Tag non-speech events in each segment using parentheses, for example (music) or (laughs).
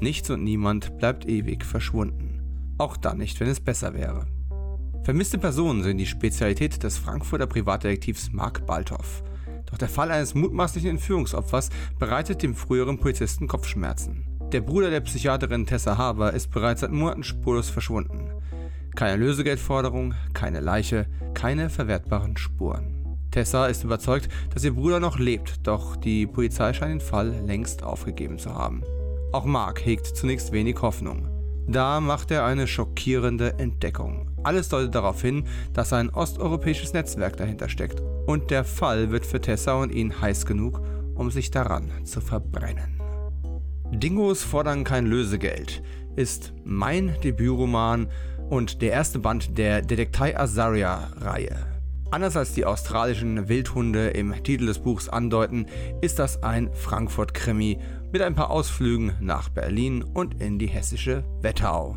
Nichts und niemand bleibt ewig verschwunden. Auch dann nicht, wenn es besser wäre. Vermisste Personen sind die Spezialität des Frankfurter Privatdetektivs Mark Balthoff. Doch der Fall eines mutmaßlichen Entführungsopfers bereitet dem früheren Polizisten Kopfschmerzen. Der Bruder der Psychiaterin Tessa Haber ist bereits seit Monaten spurlos verschwunden. Keine Lösegeldforderung, keine Leiche, keine verwertbaren Spuren. Tessa ist überzeugt, dass ihr Bruder noch lebt, doch die Polizei scheint den Fall längst aufgegeben zu haben. Auch Mark hegt zunächst wenig Hoffnung. Da macht er eine schockierende Entdeckung. Alles deutet darauf hin, dass ein osteuropäisches Netzwerk dahinter steckt. Und der Fall wird für Tessa und ihn heiß genug, um sich daran zu verbrennen. Dingos fordern kein Lösegeld ist mein Debütroman und der erste Band der Detektei Azaria-Reihe. Anders als die australischen Wildhunde im Titel des Buchs andeuten, ist das ein Frankfurt-Krimi mit ein paar Ausflügen nach Berlin und in die hessische Wetterau.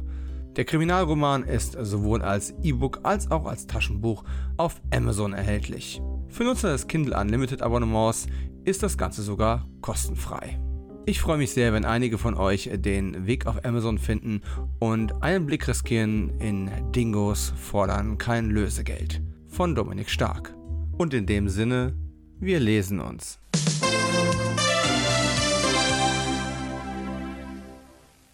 Der Kriminalroman ist sowohl als E-Book als auch als Taschenbuch auf Amazon erhältlich. Für Nutzer des Kindle Unlimited Abonnements ist das Ganze sogar kostenfrei. Ich freue mich sehr, wenn einige von euch den Weg auf Amazon finden und einen Blick riskieren in Dingos fordern kein Lösegeld von Dominik Stark. Und in dem Sinne, wir lesen uns.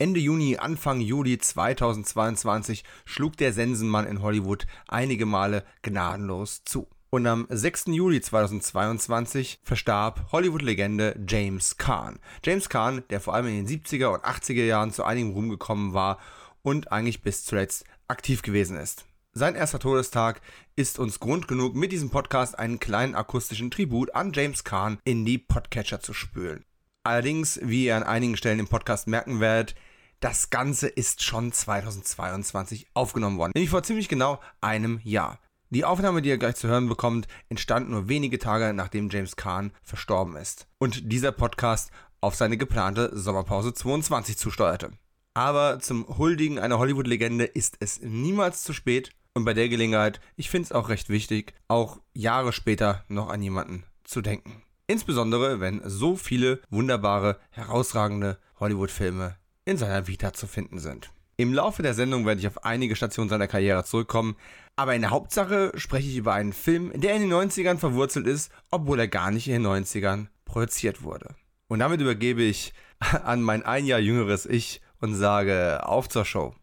Ende Juni, Anfang Juli 2022 schlug der Sensenmann in Hollywood einige Male gnadenlos zu. Und am 6. Juli 2022 verstarb Hollywood-Legende James Caan. James Caan, der vor allem in den 70er und 80er Jahren zu einigem Ruhm gekommen war und eigentlich bis zuletzt aktiv gewesen ist. Sein erster Todestag ist uns Grund genug, mit diesem Podcast einen kleinen akustischen Tribut an James Caan in die Podcatcher zu spülen. Allerdings, wie ihr an einigen Stellen im Podcast merken werdet, das Ganze ist schon 2022 aufgenommen worden, nämlich vor ziemlich genau einem Jahr. Die Aufnahme, die ihr gleich zu hören bekommt, entstand nur wenige Tage nachdem James Kahn verstorben ist und dieser Podcast auf seine geplante Sommerpause 22 zusteuerte. Aber zum Huldigen einer Hollywood-Legende ist es niemals zu spät und bei der Gelegenheit, ich finde es auch recht wichtig, auch Jahre später noch an jemanden zu denken. Insbesondere, wenn so viele wunderbare, herausragende Hollywood-Filme in seiner Vita zu finden sind. Im Laufe der Sendung werde ich auf einige Stationen seiner Karriere zurückkommen, aber in der Hauptsache spreche ich über einen Film, der in den 90ern verwurzelt ist, obwohl er gar nicht in den 90ern produziert wurde. Und damit übergebe ich an mein ein Jahr jüngeres Ich und sage auf zur Show.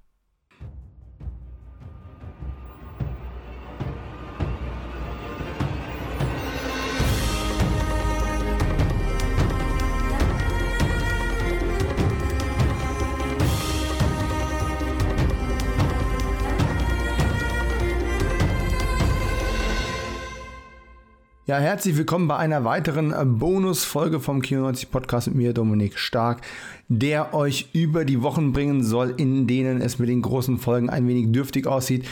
Ja, herzlich willkommen bei einer weiteren äh, Bonusfolge vom Kino90 Podcast mit mir, Dominik Stark, der euch über die Wochen bringen soll, in denen es mit den großen Folgen ein wenig dürftig aussieht.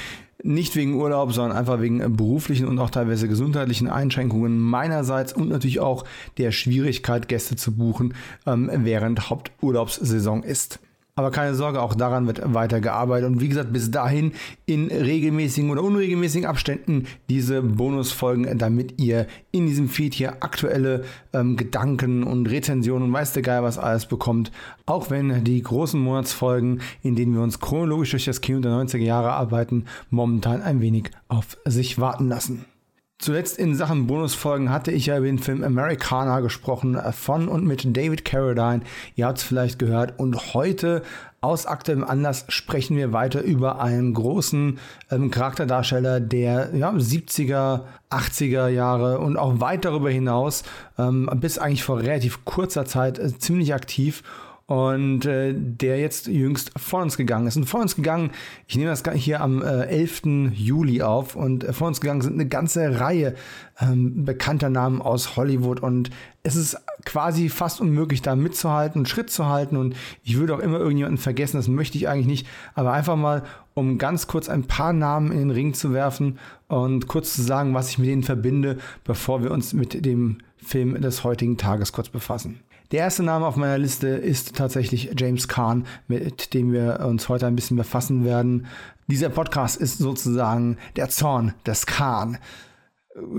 Nicht wegen Urlaub, sondern einfach wegen äh, beruflichen und auch teilweise gesundheitlichen Einschränkungen meinerseits und natürlich auch der Schwierigkeit, Gäste zu buchen, ähm, während Haupturlaubssaison ist. Aber keine Sorge, auch daran wird weiter gearbeitet. Und wie gesagt, bis dahin in regelmäßigen oder unregelmäßigen Abständen diese Bonusfolgen, damit ihr in diesem Feed hier aktuelle ähm, Gedanken und Rezensionen und weiß der Geil was alles bekommt. Auch wenn die großen Monatsfolgen, in denen wir uns chronologisch durch das Kino der 90er Jahre arbeiten, momentan ein wenig auf sich warten lassen. Zuletzt in Sachen Bonusfolgen hatte ich ja über den Film Americana gesprochen, äh, von und mit David Carradine. Ihr habt es vielleicht gehört. Und heute aus aktuellem Anlass sprechen wir weiter über einen großen ähm, Charakterdarsteller der ja, 70er, 80er Jahre und auch weit darüber hinaus, ähm, bis eigentlich vor relativ kurzer Zeit äh, ziemlich aktiv und äh, der jetzt jüngst vor uns gegangen ist. Und vor uns gegangen, ich nehme das hier am äh, 11. Juli auf und äh, vor uns gegangen sind eine ganze Reihe ähm, bekannter Namen aus Hollywood und es ist quasi fast unmöglich, da mitzuhalten und Schritt zu halten und ich würde auch immer irgendjemanden vergessen, das möchte ich eigentlich nicht, aber einfach mal, um ganz kurz ein paar Namen in den Ring zu werfen und kurz zu sagen, was ich mit denen verbinde, bevor wir uns mit dem Film des heutigen Tages kurz befassen. Der erste Name auf meiner Liste ist tatsächlich James Kahn, mit dem wir uns heute ein bisschen befassen werden. Dieser Podcast ist sozusagen der Zorn des Kahn.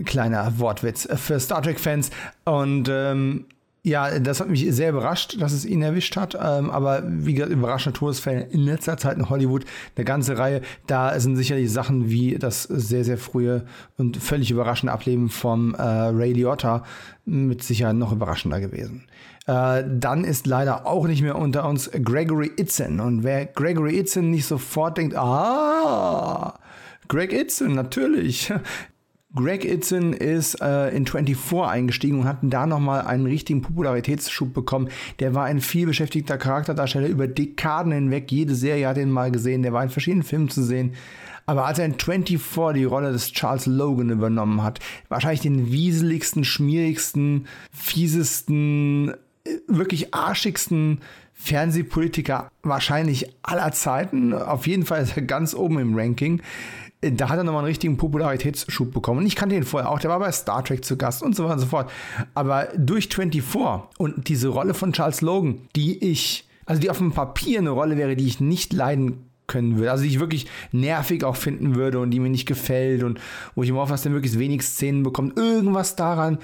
Kleiner Wortwitz für Star Trek-Fans. Und ähm, Ja, das hat mich sehr überrascht, dass es ihn erwischt hat. Ähm, aber wie gesagt, überraschende Todesfälle in letzter Zeit in Hollywood, eine ganze Reihe. Da sind sicherlich Sachen wie das sehr, sehr frühe und völlig überraschende Ableben vom äh, Ray Liotta mit Sicherheit noch überraschender gewesen. Äh, dann ist leider auch nicht mehr unter uns Gregory Itzen. Und wer Gregory Itzen nicht sofort denkt, ah, Greg Itzen, natürlich. (laughs) Greg Itzen ist äh, in 24 eingestiegen und hat da nochmal einen richtigen Popularitätsschub bekommen. Der war ein vielbeschäftigter Charakterdarsteller über Dekaden hinweg. Jede Serie hat ihn mal gesehen. Der war in verschiedenen Filmen zu sehen. Aber als er in 24 die Rolle des Charles Logan übernommen hat, wahrscheinlich den wieseligsten, schmierigsten, fiesesten, wirklich arschigsten Fernsehpolitiker wahrscheinlich aller Zeiten. Auf jeden Fall ganz oben im Ranking da hat er nochmal einen richtigen Popularitätsschub bekommen. Und ich kannte ihn vorher auch, der war bei Star Trek zu Gast und so weiter und so fort. Aber durch 24 und diese Rolle von Charles Logan, die ich, also die auf dem Papier eine Rolle wäre, die ich nicht leiden können würde, also die ich wirklich nervig auch finden würde und die mir nicht gefällt und wo ich immer hoffe, dass der möglichst wenig Szenen bekommt. Irgendwas daran,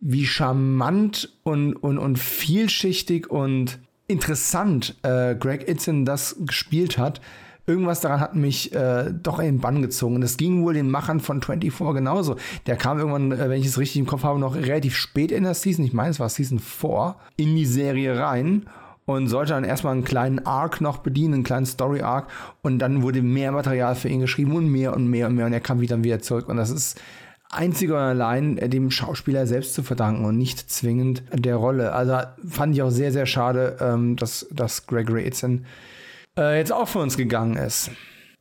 wie charmant und, und, und vielschichtig und interessant äh, Greg Itzen das gespielt hat, irgendwas daran hat mich äh, doch in den Bann gezogen. Und das ging wohl den Machern von 24 genauso. Der kam irgendwann, äh, wenn ich es richtig im Kopf habe, noch relativ spät in der Season, ich meine, es war Season 4, in die Serie rein und sollte dann erstmal einen kleinen Arc noch bedienen, einen kleinen Story-Arc. Und dann wurde mehr Material für ihn geschrieben und mehr und mehr und mehr. Und er kam wieder, wieder zurück. Und das ist einzig und allein äh, dem Schauspieler selbst zu verdanken und nicht zwingend der Rolle. Also fand ich auch sehr, sehr schade, ähm, dass, dass Gregory Itzen äh, jetzt auch von uns gegangen ist.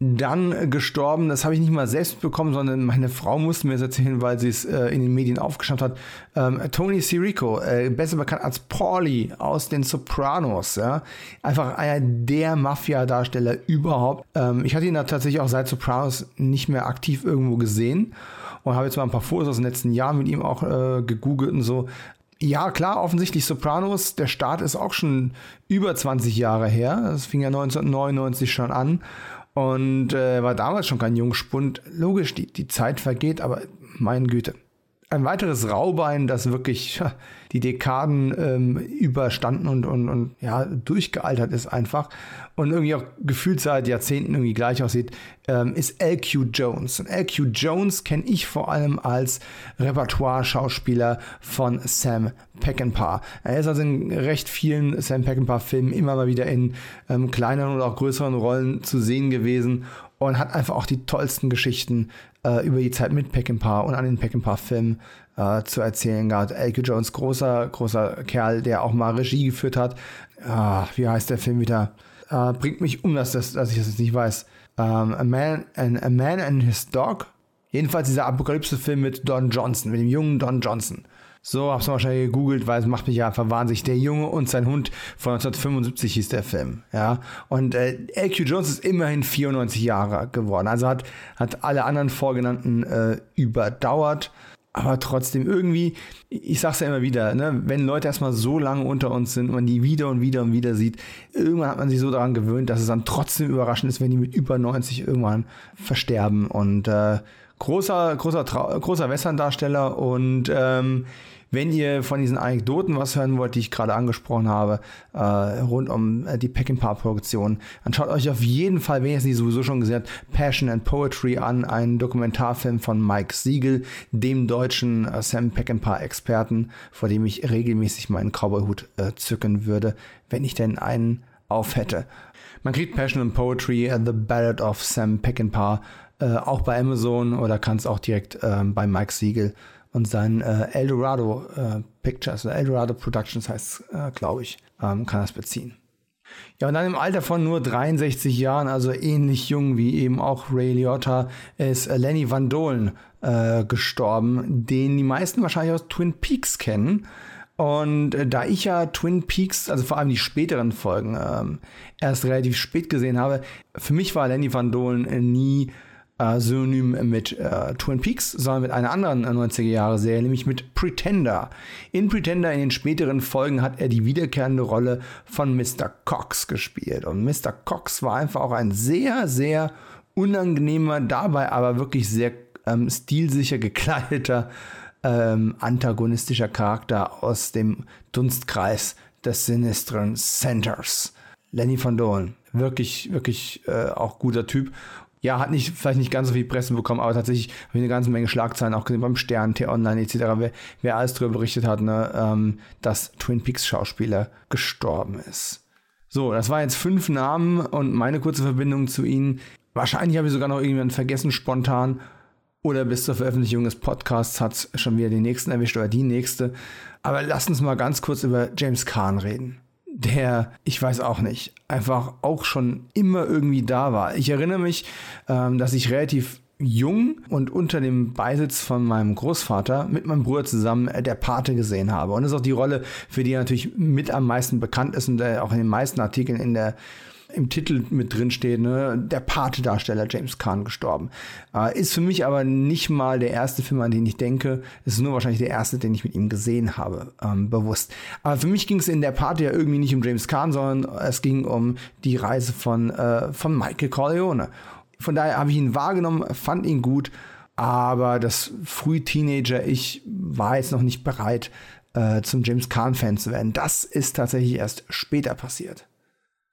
Dann gestorben, das habe ich nicht mal selbst bekommen, sondern meine Frau musste mir das erzählen, weil sie es äh, in den Medien aufgeschnappt hat. Ähm, Tony Sirico, äh, besser bekannt als Paulie aus den Sopranos. Ja? Einfach einer der Mafia-Darsteller überhaupt. Ähm, ich hatte ihn da tatsächlich auch seit Sopranos nicht mehr aktiv irgendwo gesehen und habe jetzt mal ein paar Fotos aus den letzten Jahren mit ihm auch äh, gegoogelt und so. Ja, klar, offensichtlich Sopranos. Der Start ist auch schon über 20 Jahre her. Das fing ja 1999 schon an und äh, war damals schon kein Jungspund. Logisch, die, die Zeit vergeht, aber mein Güte. Ein weiteres Raubein, das wirklich die Dekaden ähm, überstanden und, und, und ja, durchgealtert ist einfach und irgendwie auch gefühlt seit Jahrzehnten irgendwie gleich aussieht, ähm, ist LQ Jones. Und LQ Jones kenne ich vor allem als Repertoire-Schauspieler von Sam Peckinpah. Er ist also in recht vielen Sam Peckinpah-Filmen immer mal wieder in ähm, kleineren oder auch größeren Rollen zu sehen gewesen und hat einfach auch die tollsten Geschichten äh, über die Zeit mit Peckinpah und an den Peckinpah-Filmen äh, zu erzählen gehabt. Elke Jones, großer, großer Kerl, der auch mal Regie geführt hat. Ah, wie heißt der Film wieder? Äh, bringt mich um, dass, das, dass ich das jetzt nicht weiß. Um, ähm, a, Man, an, a Man and His Dog. Jedenfalls dieser Apokalypse-Film mit Don Johnson, mit dem jungen Don Johnson. So, hab's mal schnell gegoogelt, weil es macht mich ja einfach wahnsinnig. Der Junge und sein Hund von 1975 hieß der Film, ja. Und äh, LQ Jones ist immerhin 94 Jahre geworden. Also hat, hat alle anderen Vorgenannten äh, überdauert. Aber trotzdem irgendwie, ich sag's ja immer wieder, ne, wenn Leute erstmal so lange unter uns sind und man die wieder und wieder und wieder sieht, irgendwann hat man sich so daran gewöhnt, dass es dann trotzdem überraschend ist, wenn die mit über 90 irgendwann versterben. Und äh, großer, großer, großer Western-Darsteller und ähm, wenn ihr von diesen Anekdoten was hören wollt, die ich gerade angesprochen habe, äh, rund um äh, die Peckinpah-Produktion, dann schaut euch auf jeden Fall, wenn ihr es nicht sowieso schon gesehen habt, Passion and Poetry an, einen Dokumentarfilm von Mike Siegel, dem deutschen äh, Sam Peckinpah-Experten, vor dem ich regelmäßig meinen Cowboy-Hut äh, zücken würde, wenn ich denn einen auf hätte. Man kriegt Passion and Poetry, uh, The Ballad of Sam Peckinpah, äh, auch bei Amazon oder kann es auch direkt äh, bei Mike Siegel und sein äh, Eldorado äh, Pictures, oder Eldorado Productions heißt äh, glaube ich, ähm, kann das beziehen. Ja, und dann im Alter von nur 63 Jahren, also ähnlich jung wie eben auch Ray Liotta, ist äh, Lenny Van Dolen äh, gestorben, den die meisten wahrscheinlich aus Twin Peaks kennen. Und äh, da ich ja Twin Peaks, also vor allem die späteren Folgen, ähm, erst relativ spät gesehen habe, für mich war Lenny Van Dolen nie äh, Synonym mit äh, Twin Peaks, sondern mit einer anderen 90er-Jahre-Serie, nämlich mit Pretender. In Pretender in den späteren Folgen hat er die wiederkehrende Rolle von Mr. Cox gespielt. Und Mr. Cox war einfach auch ein sehr, sehr unangenehmer, dabei aber wirklich sehr ähm, stilsicher gekleideter ähm, antagonistischer Charakter aus dem Dunstkreis des sinistren Centers. Lenny von Dohlen, wirklich, wirklich äh, auch guter Typ. Ja, hat nicht, vielleicht nicht ganz so viel Presse bekommen, aber tatsächlich habe ich eine ganze Menge Schlagzeilen auch gesehen beim Stern, T-Online etc., wer, wer alles darüber berichtet hat, ne, ähm, dass Twin Peaks Schauspieler gestorben ist. So, das waren jetzt fünf Namen und meine kurze Verbindung zu ihnen. Wahrscheinlich habe ich sogar noch irgendjemanden vergessen spontan oder bis zur Veröffentlichung des Podcasts hat es schon wieder den nächsten erwischt oder die nächste. Aber lass uns mal ganz kurz über James Kahn reden der, ich weiß auch nicht, einfach auch schon immer irgendwie da war. Ich erinnere mich, ähm, dass ich relativ jung und unter dem Beisitz von meinem Großvater mit meinem Bruder zusammen äh, der Pate gesehen habe. Und das ist auch die Rolle, für die er natürlich mit am meisten bekannt ist und äh, auch in den meisten Artikeln in der im Titel mit drin steht, ne, der Pate-Darsteller James Caan gestorben. Äh, ist für mich aber nicht mal der erste Film, an den ich denke. Es ist nur wahrscheinlich der erste, den ich mit ihm gesehen habe, ähm, bewusst. Aber für mich ging es in der Pate ja irgendwie nicht um James Caan, sondern es ging um die Reise von, äh, von Michael Corleone. Von daher habe ich ihn wahrgenommen, fand ihn gut, aber das früh Teenager-Ich war jetzt noch nicht bereit, äh, zum James Caan-Fan zu werden. Das ist tatsächlich erst später passiert.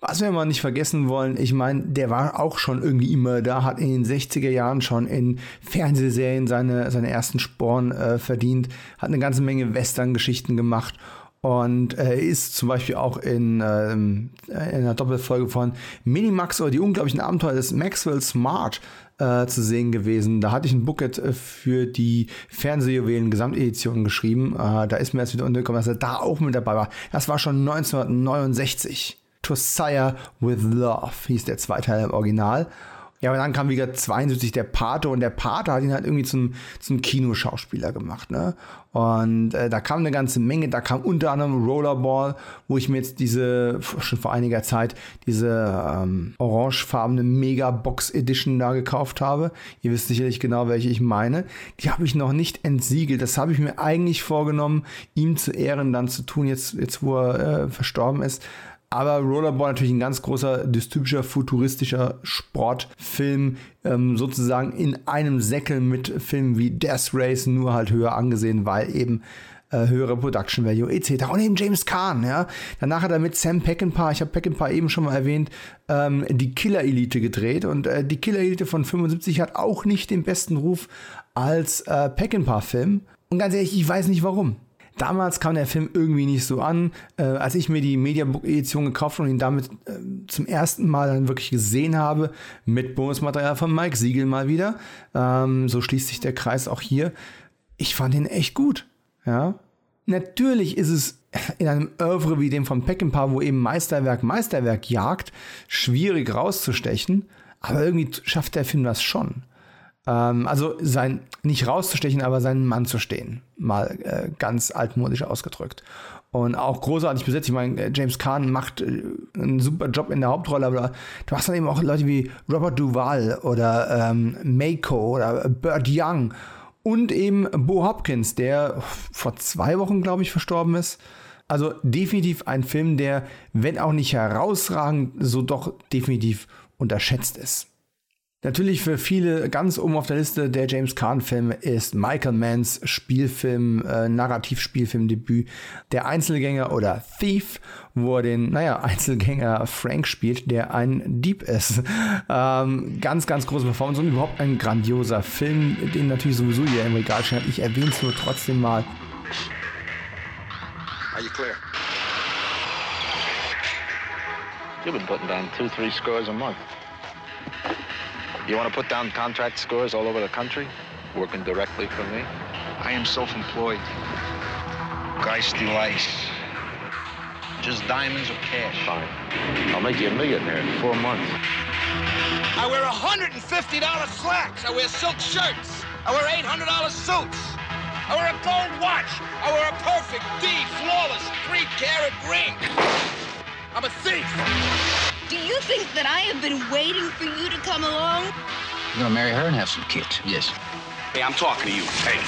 Was wir mal nicht vergessen wollen, ich meine, der war auch schon irgendwie immer da, hat in den 60er Jahren schon in Fernsehserien seine, seine ersten Sporen äh, verdient, hat eine ganze Menge Western-Geschichten gemacht und äh, ist zum Beispiel auch in, ähm, in einer Doppelfolge von Minimax oder die unglaublichen Abenteuer des Maxwell Smart äh, zu sehen gewesen. Da hatte ich ein Booklet äh, für die Fernsehjuwelen Gesamtedition geschrieben. Äh, da ist mir erst wieder untergekommen, dass er da auch mit dabei war. Das war schon 1969. To Sire with Love hieß der Zweiteil im Original. Ja, aber dann kam wieder 72 der Pate und der Pate hat ihn halt irgendwie zum, zum Kinoschauspieler gemacht, ne? Und äh, da kam eine ganze Menge, da kam unter anderem Rollerball, wo ich mir jetzt diese, schon vor einiger Zeit, diese ähm, orangefarbene Megabox Edition da gekauft habe. Ihr wisst sicherlich genau, welche ich meine. Die habe ich noch nicht entsiegelt. Das habe ich mir eigentlich vorgenommen, ihm zu Ehren dann zu tun, jetzt, jetzt wo er äh, verstorben ist. Aber Rollerball natürlich ein ganz großer dystopischer, futuristischer Sportfilm, ähm, sozusagen in einem Säckel mit Filmen wie Death Race, nur halt höher angesehen, weil eben äh, höhere Production Value etc. Und eben James Kahn, ja. Danach hat er mit Sam Peckinpah, ich habe Peckinpah eben schon mal erwähnt, ähm, die Killer Elite gedreht und äh, die Killer Elite von 75 hat auch nicht den besten Ruf als äh, Peckinpah-Film. Und ganz ehrlich, ich weiß nicht warum. Damals kam der Film irgendwie nicht so an. Äh, als ich mir die Mediabook-Edition gekauft und ihn damit äh, zum ersten Mal dann wirklich gesehen habe, mit Bonusmaterial von Mike Siegel mal wieder, ähm, so schließt sich der Kreis auch hier. Ich fand ihn echt gut. Ja. Natürlich ist es in einem Oeuvre wie dem von Peckinpah, wo eben Meisterwerk Meisterwerk jagt, schwierig rauszustechen. Aber irgendwie schafft der Film das schon. Ähm, also sein, nicht rauszustechen, aber seinen Mann zu stehen. Mal äh, ganz altmodisch ausgedrückt. Und auch großartig besetzt. Ich meine, äh, James Kahn macht äh, einen super Job in der Hauptrolle, aber du hast dann eben auch Leute wie Robert Duvall oder ähm, Mako oder Burt Young und eben Bo Hopkins, der vor zwei Wochen, glaube ich, verstorben ist. Also definitiv ein Film, der, wenn auch nicht herausragend, so doch definitiv unterschätzt ist. Natürlich für viele ganz oben auf der Liste der James Caan-Filme ist Michael Manns Spielfilm, äh, Narrativspielfilmdebüt Der Einzelgänger oder Thief, wo er den, naja, (laughs) Einzelgänger Frank spielt, der ein Dieb ist. Ähm, ganz, ganz große Performance und überhaupt ein grandioser Film, den natürlich sowieso hier im Regal steht. Ich erwähne es nur trotzdem mal. Are you clear? You've been putting down two, three scores a month. You want to put down contract scores all over the country, working directly for me? I am self-employed. Geisty lice. Just diamonds or cash. Fine. I'll make you a millionaire in four months. I wear $150 slacks. I wear silk shirts. I wear $800 suits. I wear a gold watch. I wear a perfect D, flawless, three-carat ring. I'm a thief. Do you think that I have been waiting for you to come along? You're gonna marry her and have some kids. Yes. Hey, I'm talking to you. Hey.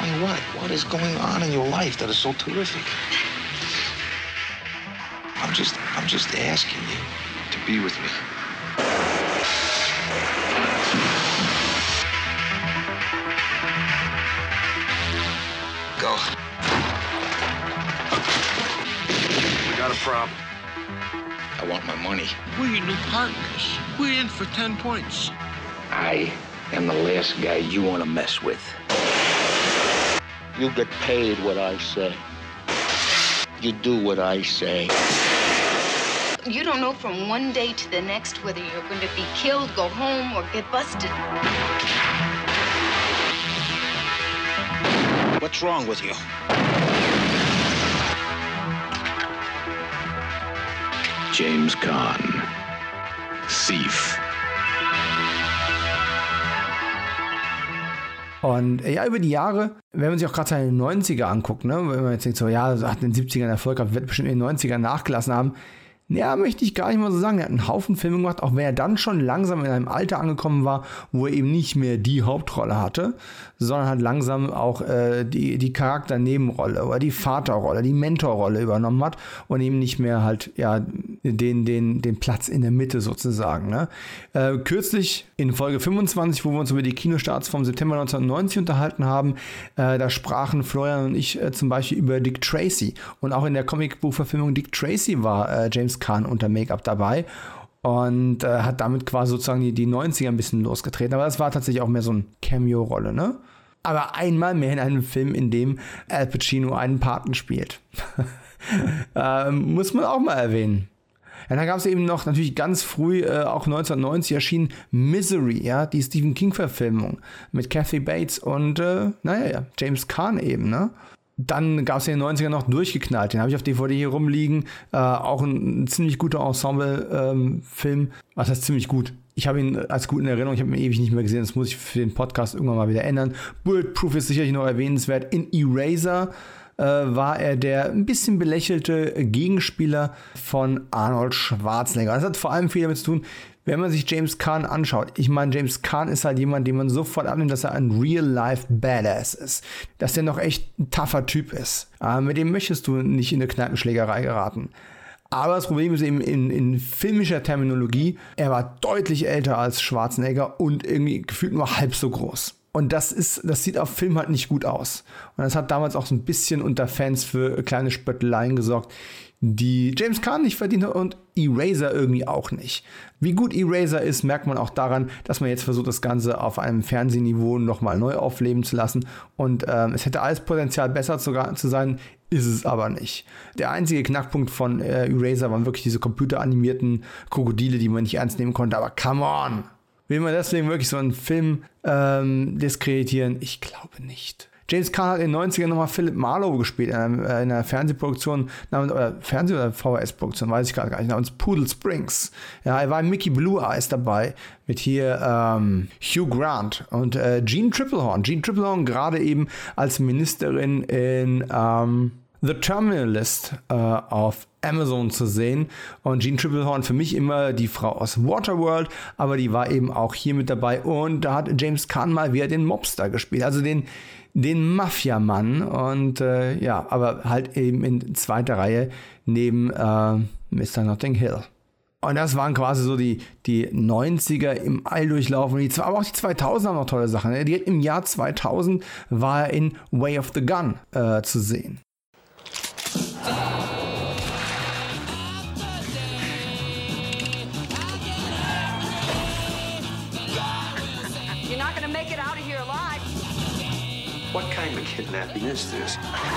Wait, what? What is going on in your life that is so terrific? I'm just, I'm just asking you to be with me. Go. We got a problem. I want my money. We're new partners. We're in for 10 points. I am the last guy you want to mess with. You get paid what I say. You do what I say. You don't know from one day to the next whether you're going to be killed, go home, or get busted. What's wrong with you? James Caan. Thief. Und ja, über die Jahre, wenn man sich auch gerade seine 90er anguckt, ne, wenn man jetzt denkt, so, ja, hat in den 70ern Erfolg gehabt, wird bestimmt in den 90ern nachgelassen haben, ja, möchte ich gar nicht mal so sagen. Er hat einen Haufen Filme gemacht, auch wenn er dann schon langsam in einem Alter angekommen war, wo er eben nicht mehr die Hauptrolle hatte, sondern hat langsam auch äh, die, die Charakternebenrolle oder die Vaterrolle, die Mentorrolle übernommen hat und eben nicht mehr halt ja den, den, den Platz in der Mitte sozusagen. Ne? Äh, kürzlich in Folge 25, wo wir uns über die Kinostarts vom September 1990 unterhalten haben, äh, da sprachen Florian und ich äh, zum Beispiel über Dick Tracy und auch in der Comicbuchverfilmung Dick Tracy war äh, James Khan unter Make-up dabei und äh, hat damit quasi sozusagen die, die 90er ein bisschen losgetreten. Aber das war tatsächlich auch mehr so eine Cameo-Rolle, ne? Aber einmal mehr in einem Film, in dem Al Pacino einen Paten spielt. (laughs) ähm, muss man auch mal erwähnen. Ja, dann gab es eben noch natürlich ganz früh, äh, auch 1990 erschienen Misery, ja, die Stephen King-Verfilmung mit Kathy Bates und, äh, naja, James Caan eben, ne? Dann gab es in den 90ern noch durchgeknallt. Den habe ich auf DVD hier rumliegen. Äh, auch ein, ein, ziemlich guter Ensemble-Film. Ähm, Was heißt ziemlich gut? Ich habe ihn als gut in Erinnerung. Ich habe ihn ewig nicht mehr gesehen. Das muss ich für den Podcast irgendwann mal wieder ändern. Bulletproof ist sicherlich noch erwähnenswert. In Eraser äh, war er der ein bisschen belächelte Gegenspieler von Arnold Schwarzenegger. Das hat vor allem viel damit zu tun, wenn man sich James Caan anschaut, ich meine, James Caan ist halt jemand, den man sofort annimmt, dass er ein Real-Life Badass ist. Dass er noch echt ein tougher Typ ist. Aber mit dem möchtest du nicht in eine Kneipenschlägerei geraten. Aber das Problem ist eben in, in, filmischer Terminologie, er war deutlich älter als Schwarzenegger und irgendwie gefühlt nur halb so groß. Und das ist, das sieht auf Film halt nicht gut aus. Und das hat damals auch so ein bisschen unter Fans für kleine Spötteleien gesorgt, die James Caan nicht verdient hat und Eraser irgendwie auch nicht. Wie gut Eraser ist, merkt man auch daran, dass man jetzt versucht, das Ganze auf einem Fernsehniveau nochmal neu aufleben zu lassen. Und ähm, es hätte alles Potenzial, besser zu, zu, sein, ist es aber nicht. Der einzige Knackpunkt von äh, Eraser waren wirklich diese computeranimierten Krokodile, die man nicht ernst nehmen konnte. Aber come on! Will man deswegen wirklich so einen Film ähm, diskreditieren? Ich glaube nicht. James Caan hat in den 90ern nochmal Philip Marlowe gespielt in einer, in einer Fernsehproduktion, namens, oder Fernseh- oder VHS-Produktion, weiß ich gerade gar nicht, namens Poodle Springs. Ja, er war in Mickey Blue Eyes dabei mit hier ähm, Hugh Grant und äh, Jean Triplehorn. Jean Triplehorn gerade eben als Ministerin in ähm, The Terminalist äh, auf Amazon zu sehen. Und Jean Triplehorn für mich immer die Frau aus Waterworld, aber die war eben auch hier mit dabei. Und da hat James Caan mal wieder den Mobster gespielt, also den, den Mafiamann. Und äh, ja, aber halt eben in zweiter Reihe neben äh, Mr. Notting Hill. Und das waren quasi so die, die 90er im Alldurchlauf. Und die, aber auch die 2000er haben noch tolle Sachen. Ne? Im Jahr 2000 war er in Way of the Gun äh, zu sehen. What kind of kidnapping is this? I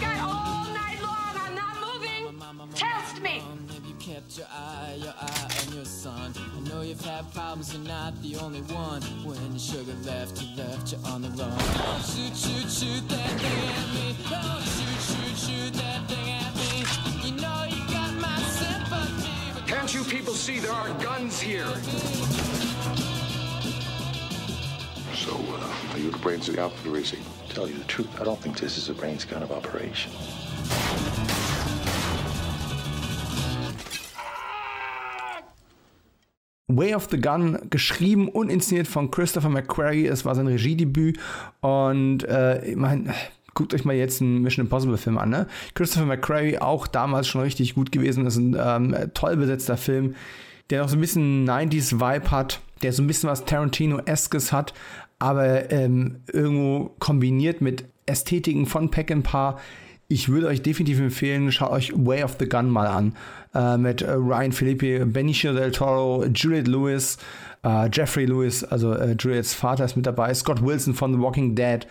got all night long. I'm not moving. Test me. kept your eye, your eye on your son. I know you've had problems, you're not the only one. When your sugar left, you left you on the run. Don't shoot, shoot, shoot that thing me. Don't shoot, shoot, shoot that people see there are guns here? So, uh, are you the brains of the outfit, or is he? Tell you the truth, I don't think this is a brains kind of operation. Way of the Gun, geschrieben und inszeniert von Christopher McQuarrie. Es war sein Regiedebüt und äh, ich meine, guckt euch mal jetzt einen Mission Impossible Film an. Ne? Christopher McQuarrie auch damals schon richtig gut gewesen. Das ist ein ähm, toll besetzter Film, der noch so ein bisschen 90s Vibe hat. der so ein bisschen was Tarantino-eskes hat, aber ähm, irgendwo kombiniert mit Ästhetiken von Peckinpah. Ich würde euch definitiv empfehlen, schaut euch Way of the Gun mal an. Äh, mit äh, Ryan Felipe, Benicio del Toro, Juliette Lewis, äh, Jeffrey Lewis, also äh, Juliettes Vater ist mit dabei, Scott Wilson von The Walking Dead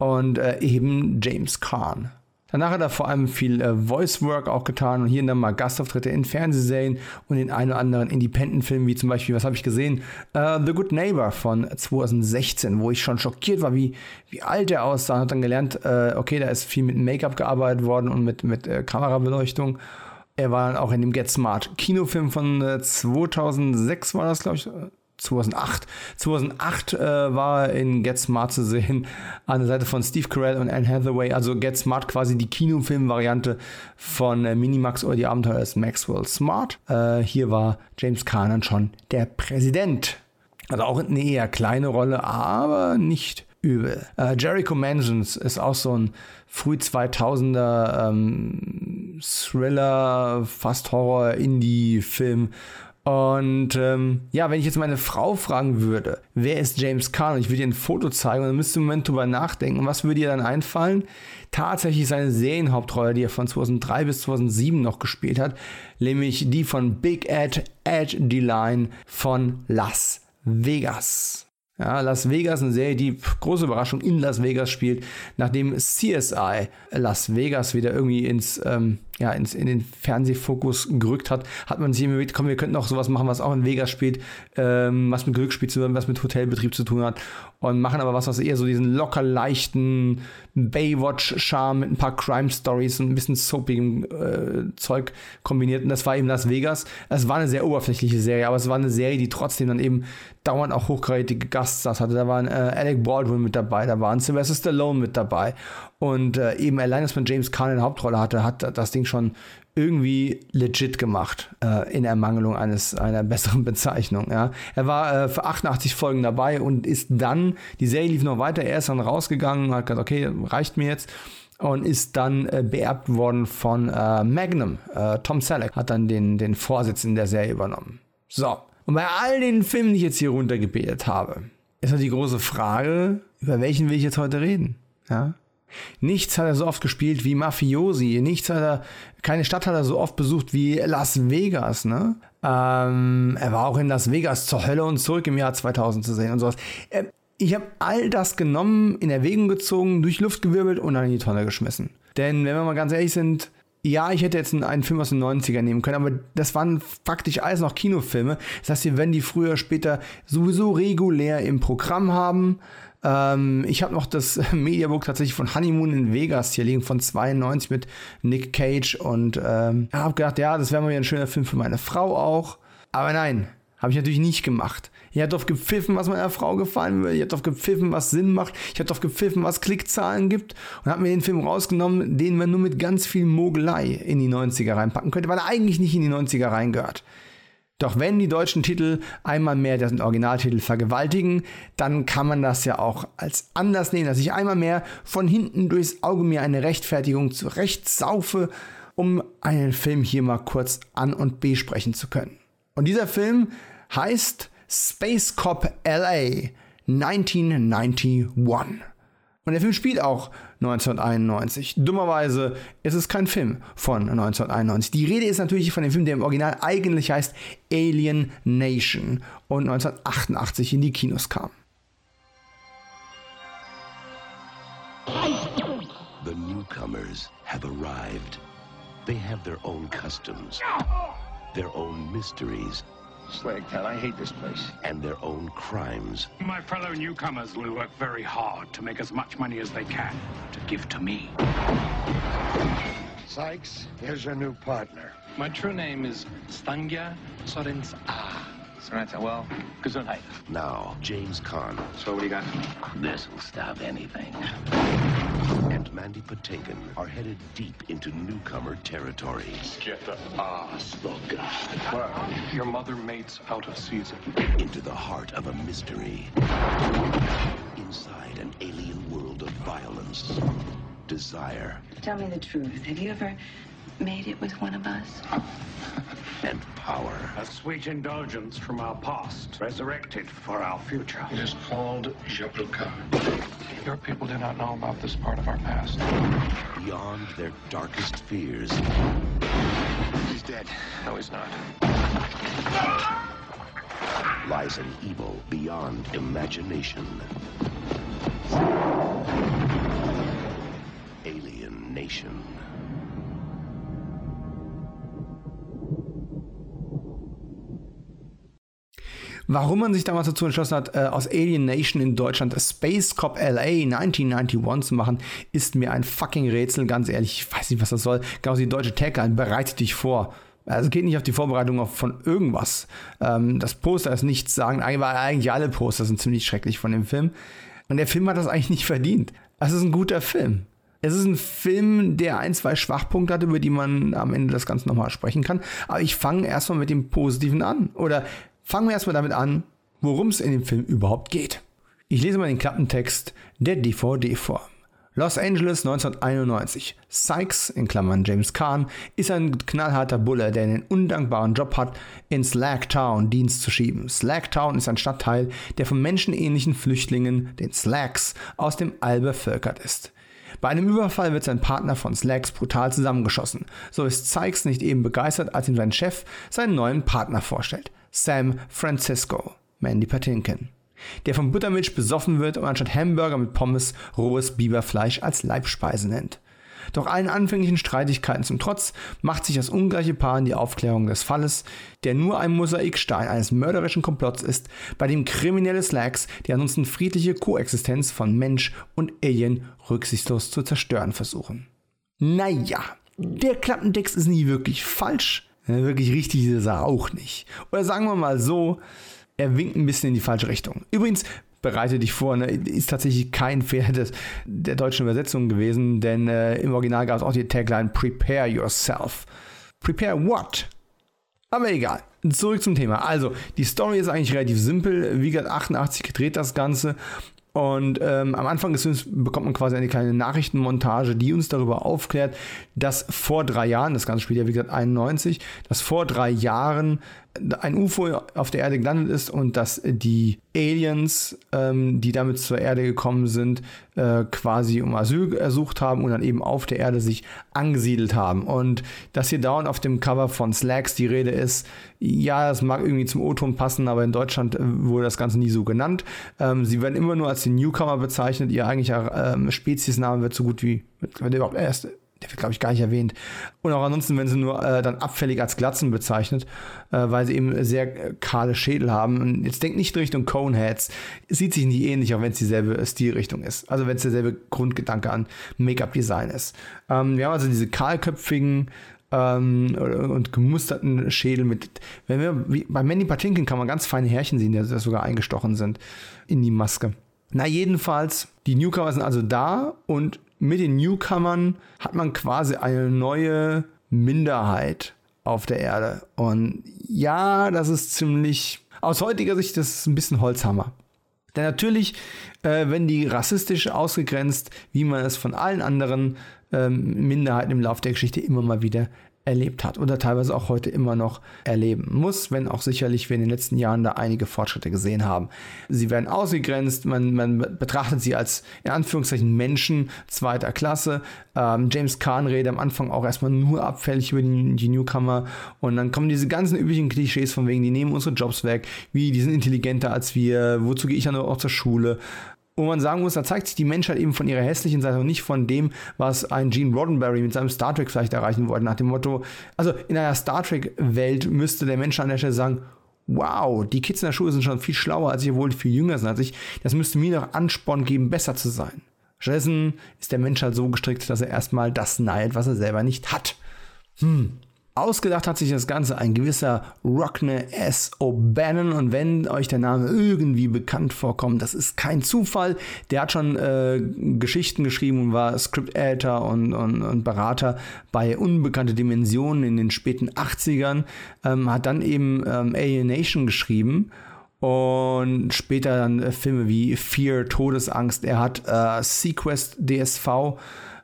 und äh, eben James Caan. Danach hat er vor allem viel äh, Voice Work auch getan und hier dann mal Gastauftritte in Fernsehserien und in ein oder anderen Independent-Filmen, wie zum Beispiel, was habe ich gesehen? Uh, The Good Neighbor von 2016, wo ich schon schockiert war, wie, wie alt er aussah. Und hat dann gelernt, äh, okay, da ist viel mit Make-up gearbeitet worden und mit, mit äh, Kamerabeleuchtung. Er war dann auch in dem Get Smart Kinofilm von 2006, war das, glaube ich 2008. 2008 äh, war er in Get Smart zu sehen, an der Seite von Steve Carell und Anne Hathaway. Also Get Smart quasi die Kinofilm-Variante von äh, Minimax oder die Abenteuer des Maxwell Smart. Äh, hier war James Caan schon der Präsident. Also auch eine eher kleine Rolle, aber nicht übel. Äh, Jericho Mansions ist auch so ein früh 2000er ähm, Thriller, fast Horror-Indie-Film und ähm, ja, wenn ich jetzt meine Frau fragen würde, wer ist James Caan? Und ich würde ihr ein Foto zeigen und dann müsste im Moment drüber nachdenken. was würde ihr dann einfallen? Tatsächlich seine Serienhauptrolle, die er von 2003 bis 2007 noch gespielt hat, nämlich die von Big Ed, Ed D-Line von Las Vegas. Ja, Las Vegas, eine Serie, die große Überraschung in Las Vegas spielt, nachdem CSI Las Vegas wieder irgendwie ins, ähm, ja, ins, in den Fernsehfokus gerückt hat, hat man sich immer mit, komm, wir könnten auch sowas machen, was auch in Vegas spielt, ähm, was mit Glücksspiel zu tun, was mit Hotelbetrieb zu tun hat und machen aber was, was eher so diesen locker leichten Baywatch-Charme mit ein paar Crime-Stories und ein bisschen soapigem äh, Zeug kombiniert. Und das war eben Las Vegas. Es war eine sehr oberflächliche Serie, aber es war eine Serie, die trotzdem dann eben dauernd auch hochkarätige Gaststars hatte. Da waren äh, Alec Baldwin mit dabei, da waren Sylvester Stallone mit dabei. Und äh, eben allein, dass man James Caan in der Hauptrolle hatte, hat das Ding schon irgendwie legit gemacht, äh, in Ermangelung eines einer (laughs) besseren Bezeichnung. Ja. Er war äh, für 88 Folgen dabei und ist dann, die Serie lief noch weiter, er ist dann rausgegangen, hat gesagt, okay, reicht mir jetzt und ist dann äh, beerbt worden von äh, Magnum. Äh, Tom Selleck hat dann den, den Vorsitz in der Serie übernommen. So, und bei all den Filmen, die ich jetzt hier runtergebetet habe, ist noch die große Frage, über welchen will ich jetzt heute reden? Ja? Nichts hat er so oft gespielt wie Mafiosi. Nichts hat er, keine Stadt hat er so oft besucht wie Las Vegas, ne? Ähm, er war auch in Las Vegas zur Hölle und zurück im Jahr 2000 zu sehen und sowas. Ähm, ich habe all das genommen, in Erwägung gezogen, durch Luft gewirbelt und dann in die Tonne geschmissen. Denn wenn wir mal ganz ehrlich sind, ja, ich hätte jetzt einen Film aus den 90ern nehmen können, aber das waren faktisch alles noch Kinofilme. Das heißt, wir werden die früher, später sowieso regulär im Programm haben. Ähm, ich habe noch das (laughs) Mediabook tatsächlich von Honeymoon in Vegas hier liegen, von 92 mit Nick Cage und ähm, habe gedacht, ja, das wäre mal wieder ein schöner Film für meine Frau auch. Aber nein, habe ich natürlich nicht gemacht. Ich habe darauf gepfiffen, was meiner Frau gefallen würde. Ich habe darauf gepfiffen, was Sinn macht. Ich habe darauf gepfiffen, was Klickzahlen gibt. Und habe mir den Film rausgenommen, den man nur mit ganz viel Mogelei in die 90er reinpacken könnte, weil er eigentlich nicht in die 90er reingehört. Doch wenn die deutschen Titel einmal mehr den Originaltitel vergewaltigen, dann kann man das ja auch als Anlass nehmen, dass ich einmal mehr von hinten durchs Auge mir eine Rechtfertigung zurechtsaufe, um einen Film hier mal kurz an und besprechen zu können. Und dieser Film heißt Space Cop LA 1991. Und der Film spielt auch 1991. Dummerweise ist es kein Film von 1991. Die Rede ist natürlich von dem Film, der im Original eigentlich heißt Alien Nation und 1988 in die Kinos kam. The newcomers have arrived. They have their own customs, their own mysteries. Slagtown, I hate this place. And their own crimes. My fellow newcomers will work very hard to make as much money as they can to give to me. Sykes, here's your new partner. My true name is Stangya Sorens A. Sorrento, well, Gesundheit. Now, James Caan. So what do you got? This will stop anything. And Mandy Patinkin are headed deep into newcomer territory. Get the ass, the god. Well, your mother mates out of season. Into the heart of a mystery. Inside an alien world of violence, desire. Tell me the truth. Have you ever made it with one of us. (laughs) and power. A sweet indulgence from our past, resurrected for our future. It is called Jabluka. Your people do not know about this part of our past. Beyond their darkest fears. He's dead. No, he's not. Lies an evil beyond imagination. Alien Nation. Warum man sich damals dazu entschlossen hat, äh, aus Alien Nation in Deutschland Space Cop LA 1991 zu machen, ist mir ein fucking Rätsel, ganz ehrlich. Ich weiß nicht, was das soll. Genau die deutsche Tagline, bereite dich vor. Also geht nicht auf die Vorbereitung von irgendwas. Ähm, das Poster ist nichts sagen, weil eigentlich alle Poster sind ziemlich schrecklich von dem Film. Und der Film hat das eigentlich nicht verdient. Es ist ein guter Film. Es ist ein Film, der ein, zwei Schwachpunkte hat, über die man am Ende das Ganze nochmal sprechen kann. Aber ich fange erstmal mit dem Positiven an. Oder fangen wir erstmal damit an, worum es in dem Film überhaupt geht. Ich lese mal den Klappentext der DVD vor. Los Angeles 1991. Sykes, in Klammern James Kahn, ist ein knallharter Bulle, der den undankbaren Job hat, in Slacktown Dienst zu schieben. Slacktown ist ein Stadtteil, der von menschenähnlichen Flüchtlingen, den Slacks, aus dem All bevölkert ist. Bei einem Überfall wird sein Partner von Slacks brutal zusammengeschossen. So ist Sykes nicht eben begeistert, als ihm sein Chef seinen neuen Partner vorstellt. Sam Francisco, Mandy Patinkin, der vom Buttermilch besoffen wird und anstatt Hamburger mit Pommes rohes Biberfleisch als Leibspeise nennt. Doch allen anfänglichen Streitigkeiten zum Trotz macht sich das ungleiche Paar in die Aufklärung des Falles, der nur ein Mosaikstein eines mörderischen Komplotts ist, bei dem kriminelle Slacks die ansonsten friedliche Koexistenz von Mensch und Alien rücksichtslos zu zerstören versuchen. Naja, der Klappentext ist nie wirklich falsch, wirklich richtig ist er auch nicht. Oder sagen wir mal so, er winkt ein bisschen in die falsche Richtung. Übrigens, bereite dich vor, ne, ist tatsächlich kein des, der deutschen Übersetzung gewesen, denn äh, im Original gab es auch die Tagline Prepare yourself. Prepare what? Aber egal. Zurück zum Thema. Also, die Story ist eigentlich relativ simpel. Wie gesagt, 88 gedreht das Ganze. Und ähm, am Anfang des Films bekommt man quasi eine kleine Nachrichtenmontage, die uns darüber aufklärt, dass vor drei Jahren, das Ganze spielt ja wie gesagt 91, dass vor drei Jahren ein UFO auf der Erde gelandet ist und dass die Aliens, ähm, die damit zur Erde gekommen sind, äh, quasi um Asyl ersucht haben und dann eben auf der Erde sich angesiedelt haben. Und dass hier dauernd auf dem Cover von Slacks die Rede ist, ja, das mag irgendwie zum O-Ton passen, aber in Deutschland äh, wurde das Ganze nie so genannt. Ähm, sie werden immer nur als die Newcomer bezeichnet. Ihr eigentlicher ähm, Speziesname wird so gut wie, wird überhaupt erst der wird, glaube ich, gar nicht erwähnt. Und auch ansonsten werden sie nur äh, dann abfällig als Glatzen bezeichnet, äh, weil sie eben sehr äh, kahle Schädel haben. Und jetzt denkt nicht Richtung Coneheads. Sieht sich nicht ähnlich, auch wenn es dieselbe Stilrichtung ist. Also wenn es derselbe Grundgedanke an Make-up-Design ist. Ähm, wir haben also diese kahlköpfigen ähm, und gemusterten Schädel mit. Wenn wir, wie, bei Mandy Patinkin kann man ganz feine Härchen sehen, die sogar eingestochen sind in die Maske. Na, jedenfalls, die Newcomer sind also da und mit den Newcomern hat man quasi eine neue Minderheit auf der Erde. Und ja, das ist ziemlich, aus heutiger Sicht, das ist ein bisschen Holzhammer. Denn natürlich äh, wenn die rassistisch ausgegrenzt, wie man es von allen anderen ähm, Minderheiten im Laufe der Geschichte immer mal wieder erlebt hat oder teilweise auch heute immer noch erleben muss, wenn auch sicherlich wir in den letzten Jahren da einige Fortschritte gesehen haben. Sie werden ausgegrenzt, man, man betrachtet sie als in Anführungszeichen Menschen zweiter Klasse. Ähm, James Kahn redet am Anfang auch erstmal nur abfällig über die, die, Newcomer und dann kommen diese ganzen üblichen Klischees von wegen, die nehmen unsere Jobs weg, wie die sind intelligenter als wir, wozu gehe ich dann auch zur Schule wo man sagen muss, da zeigt sich die Menschheit eben von ihrer hässlichen Seite und nicht von dem, was ein Gene Roddenberry mit seinem Star Trek vielleicht erreichen wollte, nach dem Motto, also in einer Star Trek-Welt müsste der Mensch an der Stelle sagen, wow, die Kids in der Schule sind schon viel schlauer als ich, obwohl viel jünger sind als ich, das müsste mir noch Ansporn geben, besser zu sein. Stattdessen ist der Mensch halt so gestrickt, dass er erstmal das neidet, was er selber nicht hat. Hm, Ausgedacht hat sich das Ganze ein gewisser Rockne S. O'Bannon und wenn euch der Name irgendwie bekannt vorkommt, das ist kein Zufall. Der hat schon äh, Geschichten geschrieben und war Script-Editor und, und, und, Berater bei Unbekannte Dimensionen in den späten 80ern, ähm, hat dann eben ähm, Alienation geschrieben und später dann äh, Filme wie Fear, Todesangst. Er hat äh, Sequest DSV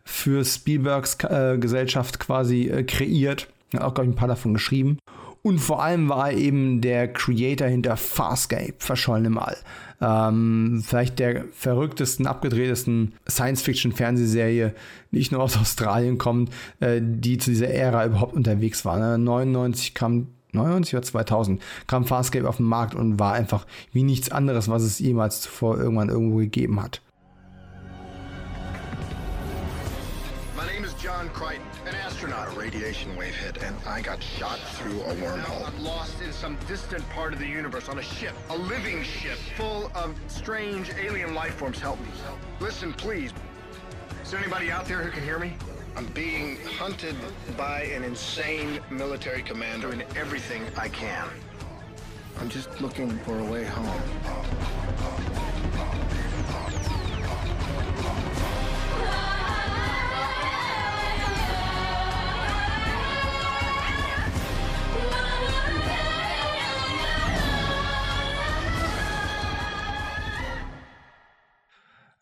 für Spielbergs äh, Gesellschaft quasi äh, kreiert. Hat auch, glaube ich, ein paar davon geschrieben. Und vor allem war er eben der Creator hinter Farscape, verschollen im All. Ähm, vielleicht der verrücktesten, abgedrehtesten Science-Fiction-Fernsehserie, nicht nur aus Australien kommt, äh, die zu dieser Ära überhaupt unterwegs war. Ne? 99 kam 99 oder 2000 kam Farscape auf den Markt und war einfach wie nichts anderes, was es jemals zuvor irgendwann irgendwo gegeben hat. Radiation wave hit, and I got shot through a wormhole. I'm lost in some distant part of the universe on a ship, a living ship, full of strange alien life forms. Help me. Listen, please. Is there anybody out there who can hear me? I'm being hunted by an insane military commander Doing everything I can. I'm just looking for a way home.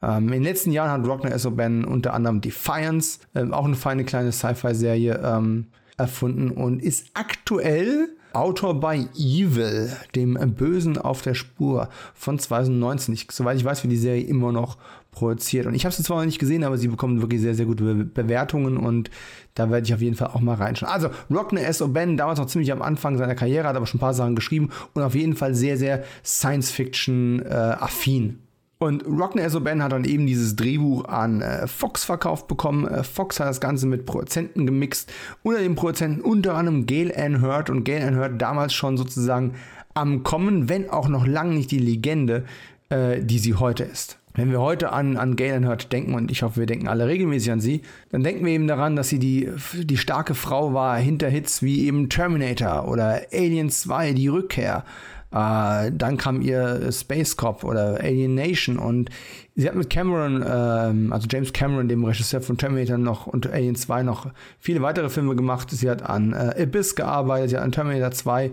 Ähm, in den letzten Jahren hat Rockner S.O.Ben unter anderem Defiance, ähm, auch eine feine kleine Sci-Fi-Serie, ähm, erfunden und ist aktuell Autor bei Evil, dem Bösen auf der Spur von 2019. Ich, soweit ich weiß, wird die Serie immer noch produziert. Und ich habe sie zwar noch nicht gesehen, aber sie bekommen wirklich sehr, sehr gute Be Bewertungen und da werde ich auf jeden Fall auch mal reinschauen. Also, Rockner S. O'Bannon, damals noch ziemlich am Anfang seiner Karriere, hat aber schon ein paar Sachen geschrieben und auf jeden Fall sehr, sehr Science-Fiction-affin. Und Rockner S.O.Ben hat dann eben dieses Drehbuch an äh, Fox verkauft bekommen. Äh, Fox hat das Ganze mit Produzenten gemixt. Unter den Produzenten unter anderem Gail Ann Hurd. Und Gail Ann Hurd damals schon sozusagen am Kommen, wenn auch noch lange nicht die Legende, äh, die sie heute ist. Wenn wir heute an, an Galen Hurt denken, und ich hoffe, wir denken alle regelmäßig an sie, dann denken wir eben daran, dass sie die, die starke Frau war hinter Hits wie eben Terminator oder Alien 2, die Rückkehr. Äh, dann kam ihr Space Cop oder Alien Nation und sie hat mit Cameron, ähm, also James Cameron, dem Regisseur von Terminator noch und Alien 2 noch viele weitere Filme gemacht. Sie hat an äh, Abyss gearbeitet, sie hat an Terminator 2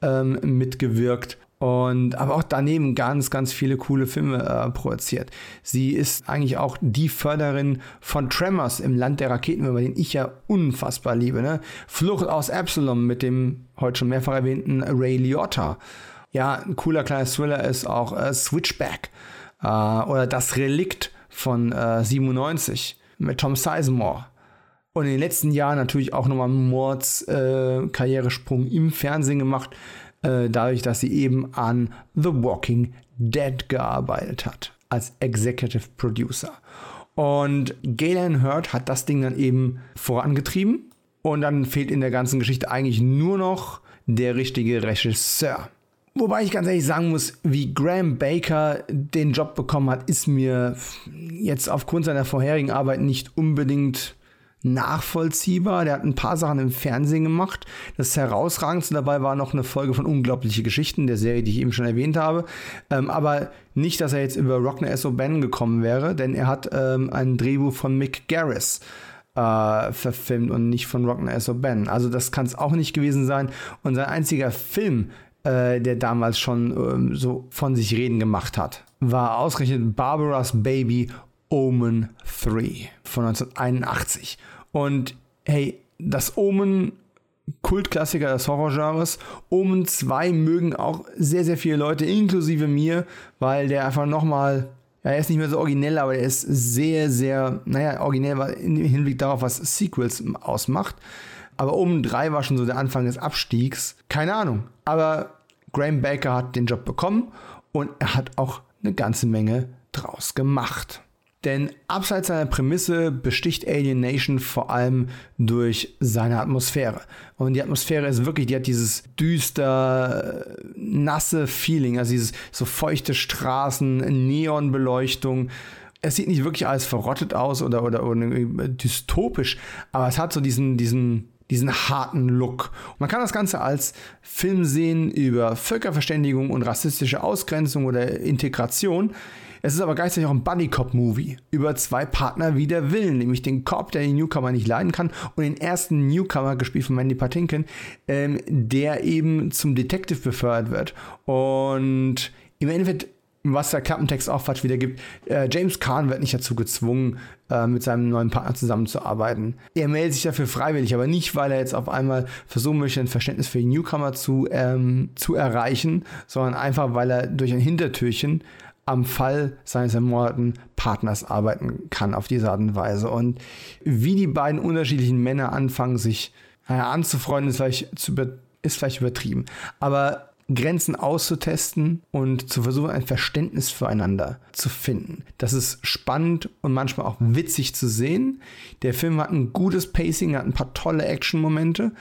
ähm, mitgewirkt. Und aber auch daneben ganz, ganz viele coole Filme äh, produziert. Sie ist eigentlich auch die Förderin von Tremors im Land der Raketenwürmer, den ich ja unfassbar liebe. Ne? Flucht aus Absalom mit dem heute schon mehrfach erwähnten Ray Liotta. Ja, ein cooler kleiner Thriller ist auch äh, Switchback äh, oder Das Relikt von äh, 97 mit Tom Sizemore. Und in den letzten Jahren natürlich auch nochmal einen Mords-Karrieresprung äh, im Fernsehen gemacht, äh, dadurch, dass sie eben an The Walking Dead gearbeitet hat, als Executive Producer. Und Galen Hurd hat das Ding dann eben vorangetrieben. Und dann fehlt in der ganzen Geschichte eigentlich nur noch der richtige Regisseur. Wobei ich ganz ehrlich sagen muss, wie Graham Baker den Job bekommen hat, ist mir jetzt aufgrund seiner vorherigen Arbeit nicht unbedingt nachvollziehbar. Der hat ein paar Sachen im Fernsehen gemacht. Das herausragendste dabei war noch eine Folge von Unglaubliche Geschichten, der Serie, die ich eben schon erwähnt habe. Ähm, aber nicht, dass er jetzt über Rockner S.O. Ben gekommen wäre, denn er hat ähm, ein Drehbuch von Mick Garris äh, verfilmt und nicht von Rockner S.O. Ben. Also das kann es auch nicht gewesen sein. Und sein einziger Film, äh, der damals schon ähm, so von sich reden gemacht hat, war ausgerechnet Barbara's Baby Omen 3 von 1981. Und hey, das Omen Kultklassiker des Horrorgenres. Omen 2 mögen auch sehr, sehr viele Leute, inklusive mir, weil der einfach nochmal, ja, er ist nicht mehr so originell, aber er ist sehr, sehr, naja, originell im Hinblick darauf, was Sequels ausmacht. Aber Omen 3 war schon so der Anfang des Abstiegs. Keine Ahnung. Aber Graham Baker hat den Job bekommen und er hat auch eine ganze Menge draus gemacht. Denn abseits seiner Prämisse besticht Alien Nation vor allem durch seine Atmosphäre. Und die Atmosphäre ist wirklich, die hat dieses düster, nasse Feeling, also dieses so feuchte Straßen, Neonbeleuchtung. Es sieht nicht wirklich alles verrottet aus oder, oder, oder dystopisch, aber es hat so diesen, diesen, diesen harten Look. Man kann das Ganze als Film sehen über Völkerverständigung und rassistische Ausgrenzung oder Integration es ist aber gleichzeitig auch ein Buddy-Cop-Movie über zwei Partner wider Willen, nämlich den Cop, der den Newcomer nicht leiden kann, und den ersten Newcomer, gespielt von Mandy Patinkin, ähm, der eben zum Detective befördert wird. Und im Endeffekt was der Klappentext auch falsch wiedergibt. Äh, James Kahn wird nicht dazu gezwungen, äh, mit seinem neuen Partner zusammenzuarbeiten. Er meldet sich dafür freiwillig, aber nicht, weil er jetzt auf einmal versuchen möchte, ein Verständnis für die Newcomer zu, ähm, zu erreichen, sondern einfach, weil er durch ein Hintertürchen am Fall seines ermordeten Partners arbeiten kann auf diese Art und Weise. Und wie die beiden unterschiedlichen Männer anfangen, sich naja, anzufreunden, ist vielleicht, zu, ist vielleicht übertrieben. Aber Grenzen auszutesten und zu versuchen, ein Verständnis füreinander zu finden. Das ist spannend und manchmal auch witzig zu sehen. Der Film hat ein gutes Pacing, hat ein paar tolle Action-Momente.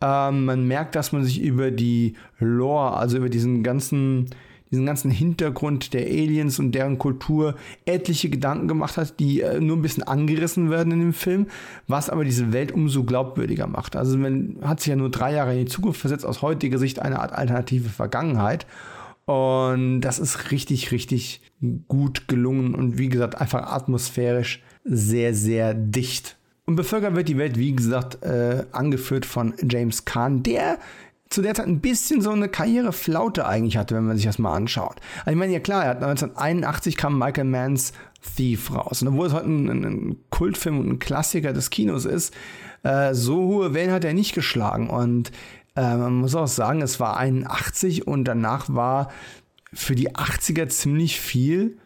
Ähm, man merkt, dass man sich über die Lore, also über diesen ganzen diesen ganzen Hintergrund der Aliens und deren Kultur etliche Gedanken gemacht hat, die äh, nur ein bisschen angerissen werden in dem Film, was aber diese Welt umso glaubwürdiger macht. Also man hat sich ja nur drei Jahre in die Zukunft versetzt, aus heutiger Sicht eine Art alternative Vergangenheit. Und das ist richtig, richtig gut gelungen und wie gesagt, einfach atmosphärisch sehr, sehr dicht. Und bevölkert wird die Welt, wie gesagt, äh, angeführt von James Kahn, der zu der Zeit ein bisschen so eine Karriereflaute eigentlich hatte, wenn man sich das mal anschaut. Also ich meine, ja klar, er hat 1981 kam Michael Manns Thief raus. Und obwohl es heute ein, ein Kultfilm und ein Klassiker des Kinos ist, äh, so hohe Wellen hat er nicht geschlagen. Und äh, man muss auch sagen, es war 81 und danach war für die 80er ziemlich viel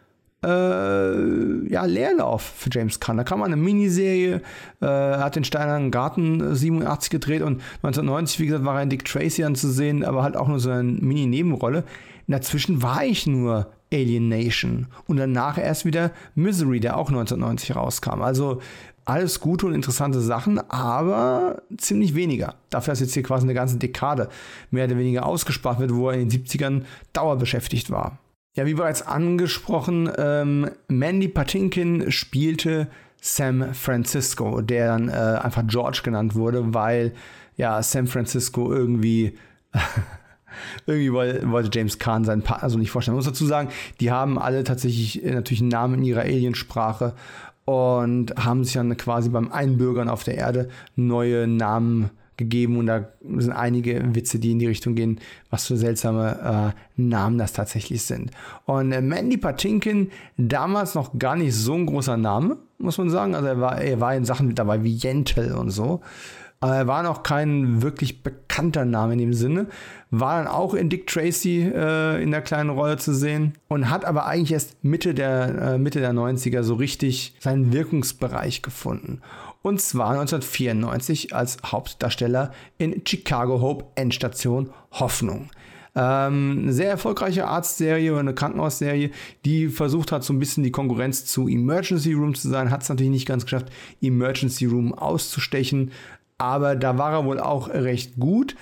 äh, ja, Leerlauf für James Caan. Da kam eine Miniserie, äh, hat den Steinernen Garten 87 gedreht und 1990, wie gesagt, war er in Dick Tracy dann zu sehen, aber halt auch nur so eine Mini-Nebenrolle. Dazwischen war ich nur Alien Nation und danach erst wieder Misery, der auch 1990 rauskam. Also alles gute und interessante Sachen, aber ziemlich weniger. Dafür, dass jetzt hier quasi eine ganze Dekade mehr oder weniger ausgespart wird, wo er in den 70ern dauerbeschäftigt war. Ja, wie bereits angesprochen, ähm, Mandy Patinkin spielte Sam Francisco, der dann äh, einfach George genannt wurde, weil ja Sam Francisco irgendwie (laughs) irgendwie wollte James Kahn seinen Partner so nicht vorstellen. Man muss dazu sagen, die haben alle tatsächlich äh, natürlich einen Namen in ihrer Aliensprache und haben sich dann quasi beim Einbürgern auf der Erde neue Namen gegeben und da sind einige Witze, die in die Richtung gehen, was für seltsame äh, Namen das tatsächlich sind. Und äh, Mandy Patinkin, damals noch gar nicht so ein großer Name, muss man sagen. Also er war, er war in Sachen dabei wie Jentel und so. Aber er war noch kein wirklich bekannter Name in dem Sinne. War dann auch in Dick Tracy äh, in der kleinen Rolle zu sehen und hat aber eigentlich erst Mitte der, äh, Mitte der 90er so richtig seinen Wirkungsbereich gefunden und zwar 1994 als Hauptdarsteller in Chicago Hope Endstation Hoffnung. Ähm, eine sehr erfolgreiche Arztserie oder eine Krankenhausserie, die versucht hat, so ein bisschen die Konkurrenz zu Emergency Room zu sein, hat es natürlich nicht ganz geschafft, Emergency Room auszustechen, aber da war er wohl auch recht gut.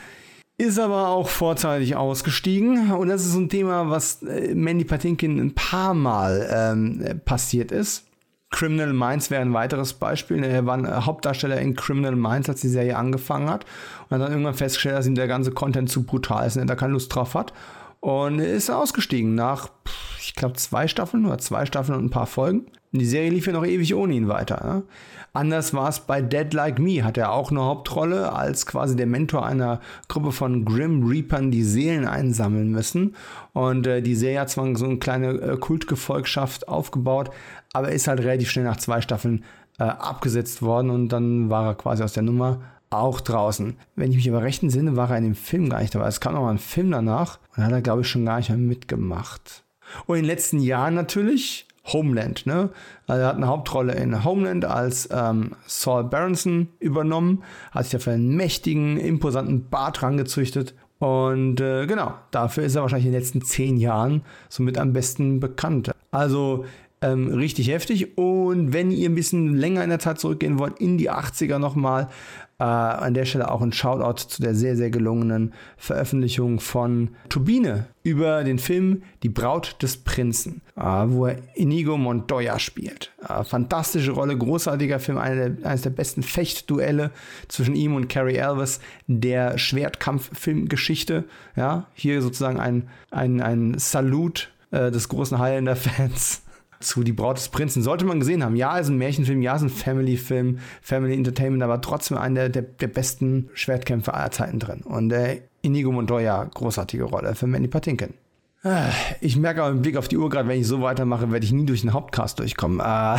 Ist aber auch vorzeitig ausgestiegen. Und das ist ein Thema, was äh, Mandy Patinkin ein paar Mal ähm, passiert ist. Criminal Minds wäre ein weiteres Beispiel. Er war ein Hauptdarsteller in Criminal Minds, als die Serie angefangen hat. Und hat dann irgendwann festgestellt, dass ihm der ganze Content zu brutal ist und er da keine Lust drauf hat. Und ist ausgestiegen nach, ich glaube, zwei Staffeln oder zwei Staffeln und ein paar Folgen. Und die Serie lief ja noch ewig ohne ihn weiter. Ne? Anders war es bei Dead Like Me, hat er auch eine Hauptrolle als quasi der Mentor einer Gruppe von Grim Reapern, die Seelen einsammeln müssen. Und äh, die Serie hat zwar so eine kleine äh, Kultgefolgschaft aufgebaut, aber ist halt relativ schnell nach zwei Staffeln äh, abgesetzt worden und dann war er quasi aus der Nummer auch draußen. Wenn ich mich aber recht entsinne, war er in dem Film gar nicht dabei. Es kam noch mal ein Film danach und hat er, glaube ich, schon gar nicht mehr mitgemacht. Und in den letzten Jahren natürlich Homeland. Ne? Also er hat eine Hauptrolle in Homeland als ähm, Saul Berenson übernommen, hat sich dafür einen mächtigen, imposanten Bart rangezüchtet. Und äh, genau, dafür ist er wahrscheinlich in den letzten zehn Jahren somit am besten bekannt. Also ähm, richtig heftig. Und wenn ihr ein bisschen länger in der Zeit zurückgehen wollt, in die 80er nochmal, äh, an der Stelle auch ein Shoutout zu der sehr, sehr gelungenen Veröffentlichung von Turbine über den Film Die Braut des Prinzen, äh, wo er Inigo Montoya spielt. Äh, fantastische Rolle, großartiger Film, der, eines der besten Fechtduelle zwischen ihm und Carrie Elvis der Schwertkampffilmgeschichte. Ja, hier sozusagen ein, ein, ein Salut äh, des großen Highlander-Fans zu Die Braut des Prinzen. Sollte man gesehen haben. Ja, ist ein Märchenfilm, ja, ist ein Family-Film, Family Entertainment, aber trotzdem einer der, der, besten Schwertkämpfer aller Zeiten drin. Und äh, Inigo Montoya, großartige Rolle für Manny Patinkin. Ich merke aber im Blick auf die Uhr gerade, wenn ich so weitermache, werde ich nie durch den Hauptcast durchkommen. Äh,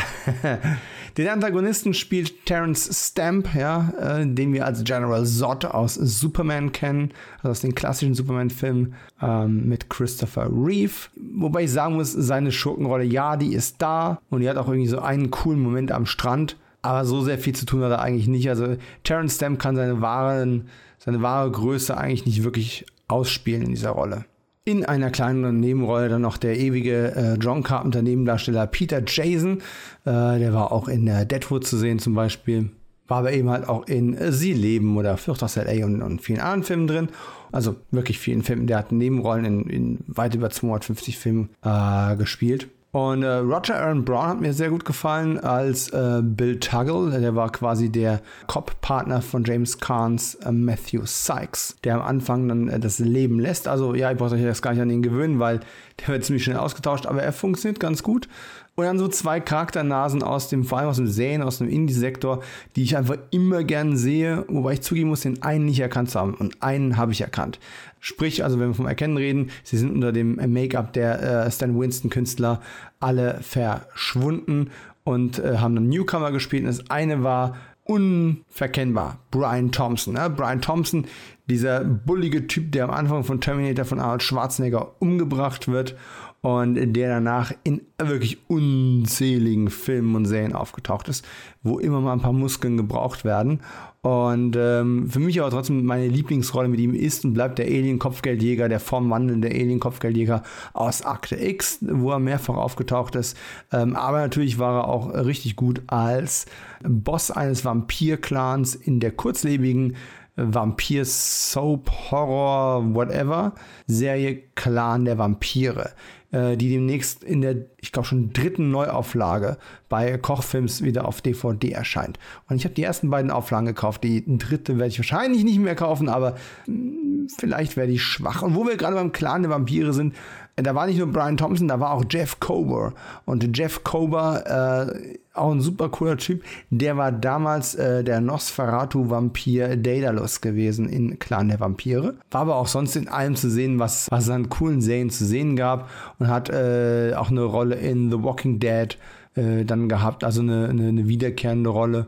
(laughs) den Antagonisten spielt Terence Stamp, ja, äh, den wir als General Zod aus Superman kennen, also aus den klassischen Superman-Filmen ähm, mit Christopher Reeve. Wobei ich sagen muss, seine Schurkenrolle, ja, die ist da und die hat auch irgendwie so einen coolen Moment am Strand, aber so sehr viel zu tun hat er eigentlich nicht. Also Terence Stamp kann seine, wahren, seine wahre Größe eigentlich nicht wirklich ausspielen in dieser Rolle. In einer kleinen Nebenrolle dann noch der ewige äh, John Carpenter Nebendarsteller Peter Jason. Äh, der war auch in äh, Deadwood zu sehen zum Beispiel. War aber eben halt auch in äh, Sie leben oder Flucht aus L.A. Und, und, vielen anderen Filmen drin. Also wirklich vielen Filmen. Der hat Nebenrollen in, in weit über 250 Filmen äh, gespielt. Und äh, Roger Aaron Brown hat mir sehr gut gefallen als äh, Bill Tuggle. Der war quasi der Cop-Partner von James Carnes äh, Matthew Sykes, der am Anfang dann äh, das Leben lässt. Also ja, ich brauche euch das gar nicht an ihn gewöhnen, weil der wird ziemlich schnell ausgetauscht, aber er funktioniert ganz gut. Und dann so zwei Charakternasen aus dem, vor allem aus dem Serien, aus dem Indie-Sektor, die ich einfach immer gern sehe, wobei ich zugeben muss, den einen nicht erkannt zu haben. Und einen habe ich erkannt. Sprich, also wenn wir vom Erkennen reden, sie sind unter dem Make-up der äh, Stan Winston-Künstler alle verschwunden und äh, haben dann Newcomer gespielt. Und das eine war unverkennbar. Brian Thompson. Ne? Brian Thompson, dieser bullige Typ, der am Anfang von Terminator von Arnold Schwarzenegger umgebracht wird und der danach in wirklich unzähligen Filmen und Serien aufgetaucht ist, wo immer mal ein paar Muskeln gebraucht werden. Und ähm, für mich aber trotzdem meine Lieblingsrolle mit ihm ist und bleibt der Alien-Kopfgeldjäger, der formwandelnde Alien-Kopfgeldjäger aus Akte X, wo er mehrfach aufgetaucht ist. Ähm, aber natürlich war er auch richtig gut als Boss eines Vampir-Clans in der kurzlebigen Vampir Soap Horror Whatever Serie Clan der Vampire. Äh, die demnächst in der, ich glaube schon dritten Neuauflage bei Kochfilms wieder auf DVD erscheint. Und ich habe die ersten beiden Auflagen gekauft. Die dritte werde ich wahrscheinlich nicht mehr kaufen, aber mh, hm, vielleicht werde ich schwach. Und wo wir gerade beim Clan der Vampire sind, da war nicht nur Brian Thompson, da war auch Jeff Kober. Und Jeff Kober, äh, auch ein super cooler Typ, der war damals äh, der Nosferatu-Vampir Daedalus gewesen in Clan der Vampire. War aber auch sonst in allem zu sehen, was, was es an coolen Serien zu sehen gab. Und hat äh, auch eine Rolle in The Walking Dead äh, dann gehabt, also eine, eine, eine wiederkehrende Rolle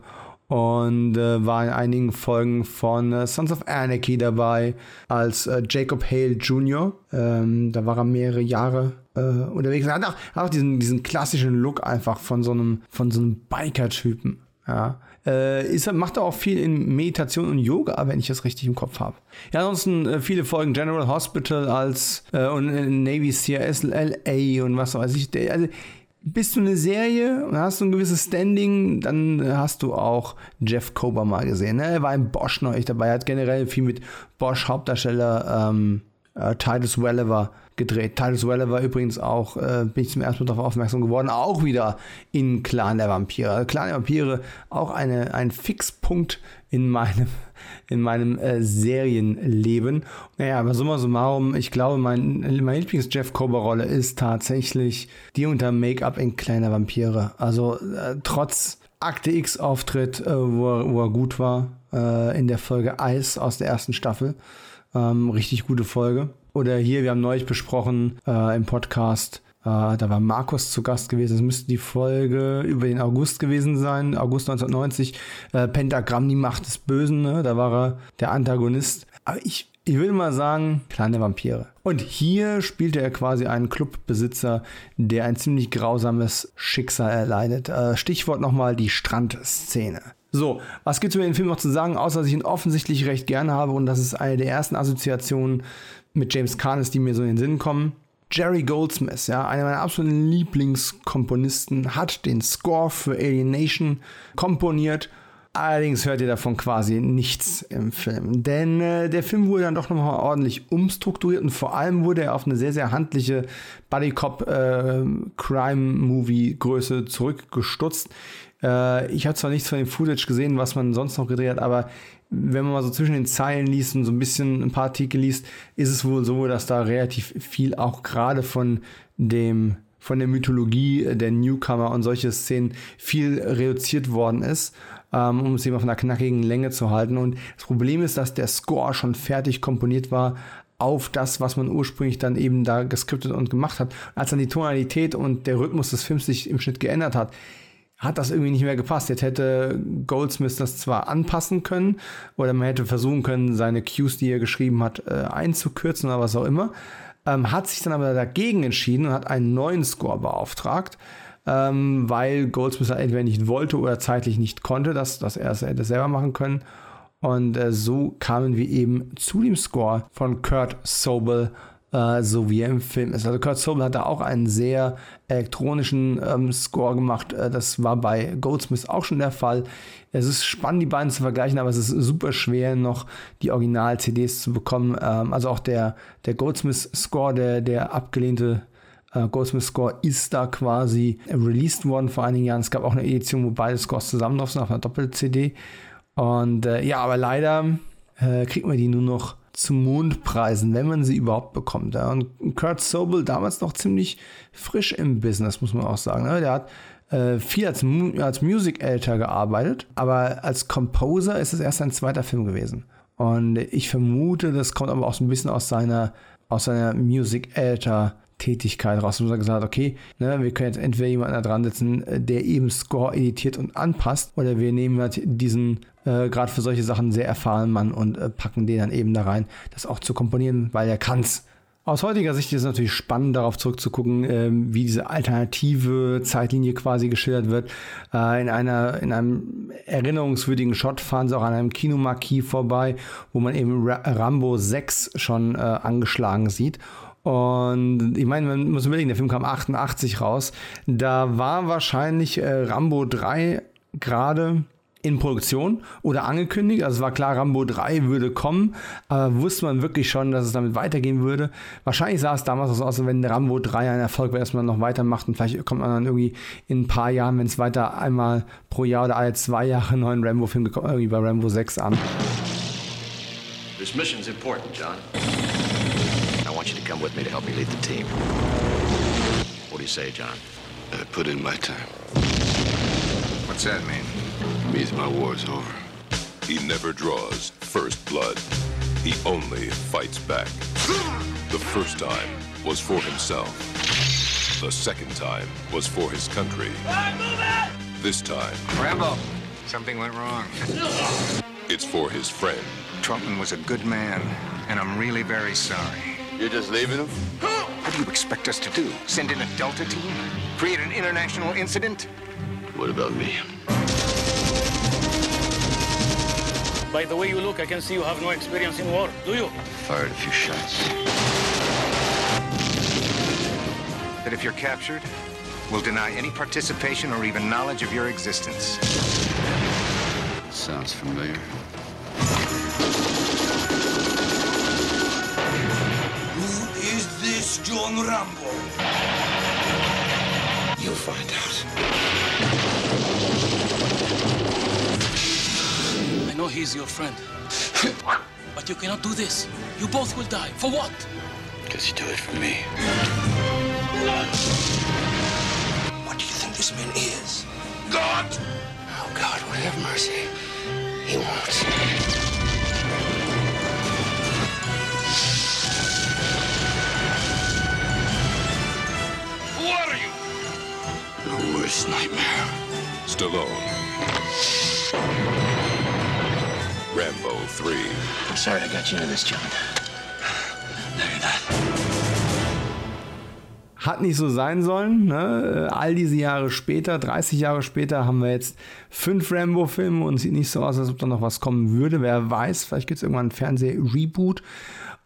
und äh, war in einigen Folgen von äh, Sons of Anarchy dabei als äh, Jacob Hale Jr. Ähm, da war er mehrere Jahre äh, unterwegs. Er hat auch, hat auch diesen, diesen klassischen Look einfach von so einem, von so einem Biker-Typen. Ja. Äh, ist, macht er auch viel in Meditation und Yoga, wenn ich das richtig im Kopf habe. Ja, ansonsten äh, viele Folgen General Hospital als und Navy CRS LA und was weiß ich. Der, also bist du eine Serie und hast du ein gewisses Standing, dann hast du auch Jeff Kober mal gesehen. Ne? Er war im Bosch neulich dabei, er hat generell viel mit Bosch Hauptdarsteller ähm, äh, Titus Welliver gedreht. Titus Welliver übrigens auch, äh, bin ich zum ersten Mal darauf aufmerksam geworden, auch wieder in Clan der Vampire. Also Clan der Vampire, auch eine, ein Fixpunkt in meinem, (laughs) in meinem äh, Serienleben. Naja, aber summa summarum, ich glaube, mein, meine Lieblings-Jeff Kober-Rolle ist tatsächlich die unter Make-up in Kleiner Vampire. Also äh, trotz Akte X-Auftritt, äh, wo, wo, er gut war, äh, in der Folge Eis aus der ersten Staffel. Ähm, richtig gute Folge. Oder hier, wir haben neulich besprochen äh, im Podcast, äh, da war Markus zu Gast gewesen. Das müsste die Folge über den August gewesen sein, August 1990. Äh, Pentagramm, die Macht des Bösen, ne? da war er der Antagonist. Aber ich, ich würde mal sagen, kleine Vampire. Und hier spielte er quasi einen Clubbesitzer, der ein ziemlich grausames Schicksal erleidet. Äh, Stichwort nochmal die Strandszene. So, was gibt es über den Film noch zu sagen, außer dass ich ihn offensichtlich recht gerne habe und das ist eine der ersten Assoziationen mit James Caan ist, die mir so in den Sinn kommen. Jerry Goldsmith, ja, einer meiner absoluten Lieblingskomponisten, hat den Score für Alien Nation komponiert. Allerdings hört ihr davon quasi nichts im Film. Denn äh, der Film wurde dann doch nochmal ordentlich umstrukturiert und vor allem wurde er auf eine sehr, sehr handliche Buddy Cop äh, Crime Movie Größe zurückgestutzt. Äh, ich habe zwar nichts von dem Footage gesehen, was man sonst noch gedreht hat, aber wenn man mal so zwischen den Zeilen liest und so ein bisschen ein paar Artikel liest, ist es wohl so, dass da relativ viel auch gerade von dem von der Mythologie der Newcomer und solche Szenen viel reduziert worden ist, ähm, um es eben auf einer knackigen Länge zu halten. Und das Problem ist, dass der Score schon fertig komponiert war, auf das, was man ursprünglich dann eben da geskriptet und gemacht hat. als dann die Tonalität und der Rhythmus des Films sich im Schnitt geändert hat, hat das irgendwie nicht mehr gepasst. Jetzt hätte Goldsmith das zwar anpassen können oder man hätte versuchen können, seine Cues, die er geschrieben hat, äh, einzukürzen oder was auch immer. Ähm, hat sich dann aber dagegen entschieden und hat einen neuen Score beauftragt, ähm, weil Goldsmith entweder nicht wollte oder zeitlich nicht konnte, dass, dass er es hätte selber machen können. Und äh, so kamen wir eben zu dem Score von Kurt Sobel äh, so wie er im Film ist. Also Kurt Sobel hat da auch einen sehr elektronischen ähm, Score gemacht. Äh, das war bei Goldsmith auch schon der Fall. Es ist spannend, die beiden zu vergleichen, aber es ist super schwer, noch die Original-CDs zu bekommen. Ähm, also auch der, der Goldsmith-Score, der, der abgelehnte äh, Goldsmith Score ist da quasi released worden vor einigen Jahren. Es gab auch eine Edition, wo beide Scores zusammen drauf sind, auf einer Doppel-CD. Und äh, ja, aber leider äh, kriegt man die nur noch zu Mondpreisen, wenn man sie überhaupt bekommt. Ja. Und Kurt Sobel damals noch ziemlich frisch im Business, muss man auch sagen. Ne? Der hat äh, viel als, als Music Editor gearbeitet, aber als Composer ist es erst sein zweiter Film gewesen. Und ich vermute, das kommt aber auch so ein bisschen aus seiner, aus seiner Music Editor Tätigkeit raus. Und gesagt, okay, ne, wir können jetzt entweder jemanden da dran setzen, äh, der eben Score editiert und anpasst, oder wir nehmen halt diesen äh, gerade für solche Sachen sehr erfahrenen Mann und äh, packen den dann eben da rein, das auch zu komponieren, weil er kann's. Aus heutiger Sicht ist es natürlich spannend, darauf zurückzugucken, äh, wie diese alternative Zeitlinie quasi geschildert wird. Äh, in, einer, in einem erinnerungswürdigen Shot fahren sie auch an einem Kinomarquis vorbei, wo man eben Ra Rambo 6 schon äh, angeschlagen sieht. Und ich meine, man muss überlegen, der Film kam 88 raus. Da war wahrscheinlich äh, Rambo 3 gerade in Produktion oder angekündigt. Also es war klar, Rambo 3 würde kommen, aber wusste man wirklich schon, dass es damit weitergehen würde. Wahrscheinlich sah es damals so aus, als wenn Rambo 3 ein Erfolg wäre, dass man noch weitermacht und vielleicht kommt man dann irgendwie in ein paar Jahren, wenn es weiter einmal pro Jahr oder alle zwei Jahre einen neuen Rambo-Film irgendwie bei Rambo 6 an. This mission's important, John. I want you to come with me to help me lead the team. What do you say, John? I put in my time. What's that mean? means my war's over. He never draws first blood. He only fights back. The first time was for himself. The second time was for his country. This time... Rambo, something went wrong. It's for his friend. Trumpman was a good man, and I'm really very sorry. You're just leaving him? What do you expect us to do? Send in a Delta team? Create an international incident? What about me? By the way you look, I can see you have no experience in war, do you? Fired a few shots. That if you're captured, we'll deny any participation or even knowledge of your existence. Sounds familiar. John Rambo? You'll find out. I know he's your friend. but you cannot do this. You both will die. For what? Because you do it for me. What do you think this man is? God! Oh, God will have mercy. He won't. Worst nightmare. Stallone. Rambo 3. I'm sorry I got you into this, John. No, you're not. Hat nicht so sein sollen. Ne? All diese Jahre später, 30 Jahre später, haben wir jetzt fünf Rambo-Filme und sieht nicht so aus, als ob da noch was kommen würde. Wer weiß, vielleicht gibt es irgendwann ein Fernseh-Reboot.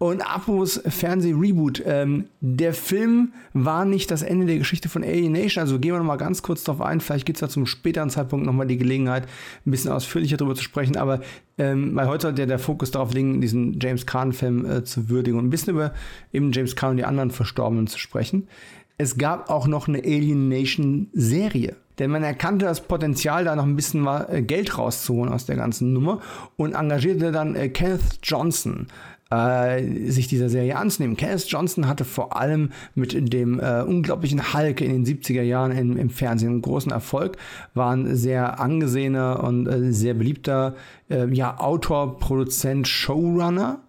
Und apropos Fernseh-Reboot, ähm, der Film war nicht das Ende der Geschichte von Alienation, also gehen wir nochmal ganz kurz darauf ein, vielleicht gibt es da zum späteren Zeitpunkt nochmal die Gelegenheit, ein bisschen ausführlicher darüber zu sprechen, aber ähm, weil heute sollte ja der Fokus darauf liegen, diesen James Caan-Film äh, zu würdigen und ein bisschen über eben James Caan und die anderen Verstorbenen zu sprechen. Es gab auch noch eine Alienation-Serie. Denn man erkannte das Potenzial, da noch ein bisschen äh, Geld rauszuholen aus der ganzen Nummer und engagierte dann äh, Kenneth Johnson äh, sich dieser Serie anzunehmen. Kenneth Johnson hatte vor allem mit dem äh, unglaublichen Hulk in den 70er Jahren im, im Fernsehen einen großen Erfolg, war ein sehr angesehener und äh, sehr beliebter äh, ja, Autor, Produzent, Showrunner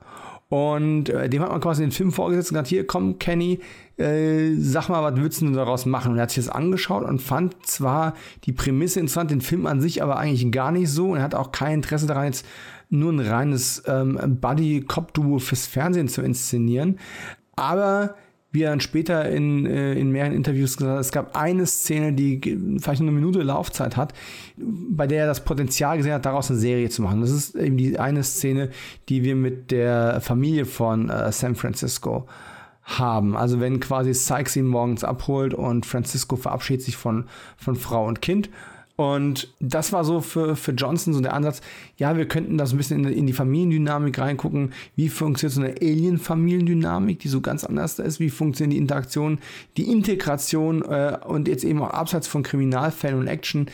Und äh, dem hat man quasi den Film vorgesetzt und gesagt, hier komm Kenny, äh, sag mal, was würdest du daraus machen? Und er hat sich das angeschaut und fand zwar die Prämisse interessant, den Film an sich aber eigentlich gar nicht so und er hat auch kein Interesse daran, jetzt nur ein reines ähm, Buddy-Cop-Duo fürs Fernsehen zu inszenieren. Aber wie er dann später in, äh, in mehreren Interviews gesagt hat, es gab eine Szene, die vielleicht nur eine Minute Laufzeit hat, bei der er das Potenzial gesehen hat, daraus eine Serie zu machen. Das ist eben die eine Szene, die wir mit der Familie von äh, San Francisco haben. Also wenn quasi Sykes ihn morgens abholt und Francisco verabschiedet sich von, von Frau und Kind und das war so für, für Johnson so der Ansatz, ja, wir könnten das ein bisschen in, in die Familiendynamik reingucken. Wie funktioniert so eine Alien-Familiendynamik, die so ganz anders ist? Wie funktionieren die Interaktionen, die Integration äh, und jetzt eben auch abseits von Kriminalfällen und Action,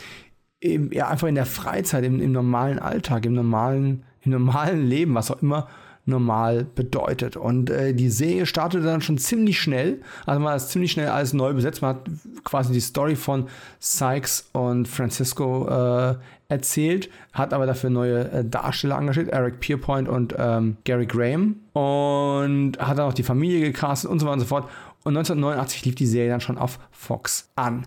eben, ja, einfach in der Freizeit, im, im normalen Alltag, im normalen, im normalen Leben, was auch immer normal bedeutet. Und äh, die Serie startete dann schon ziemlich schnell. Also man hat ziemlich schnell alles neu besetzt. Man hat quasi die Story von Sykes und Francisco äh, erzählt, hat aber dafür neue äh, Darsteller engagiert, Eric Pierpoint und ähm, Gary Graham. Und hat dann auch die Familie gecastet und so weiter und so fort. Und 1989 lief die Serie dann schon auf Fox an.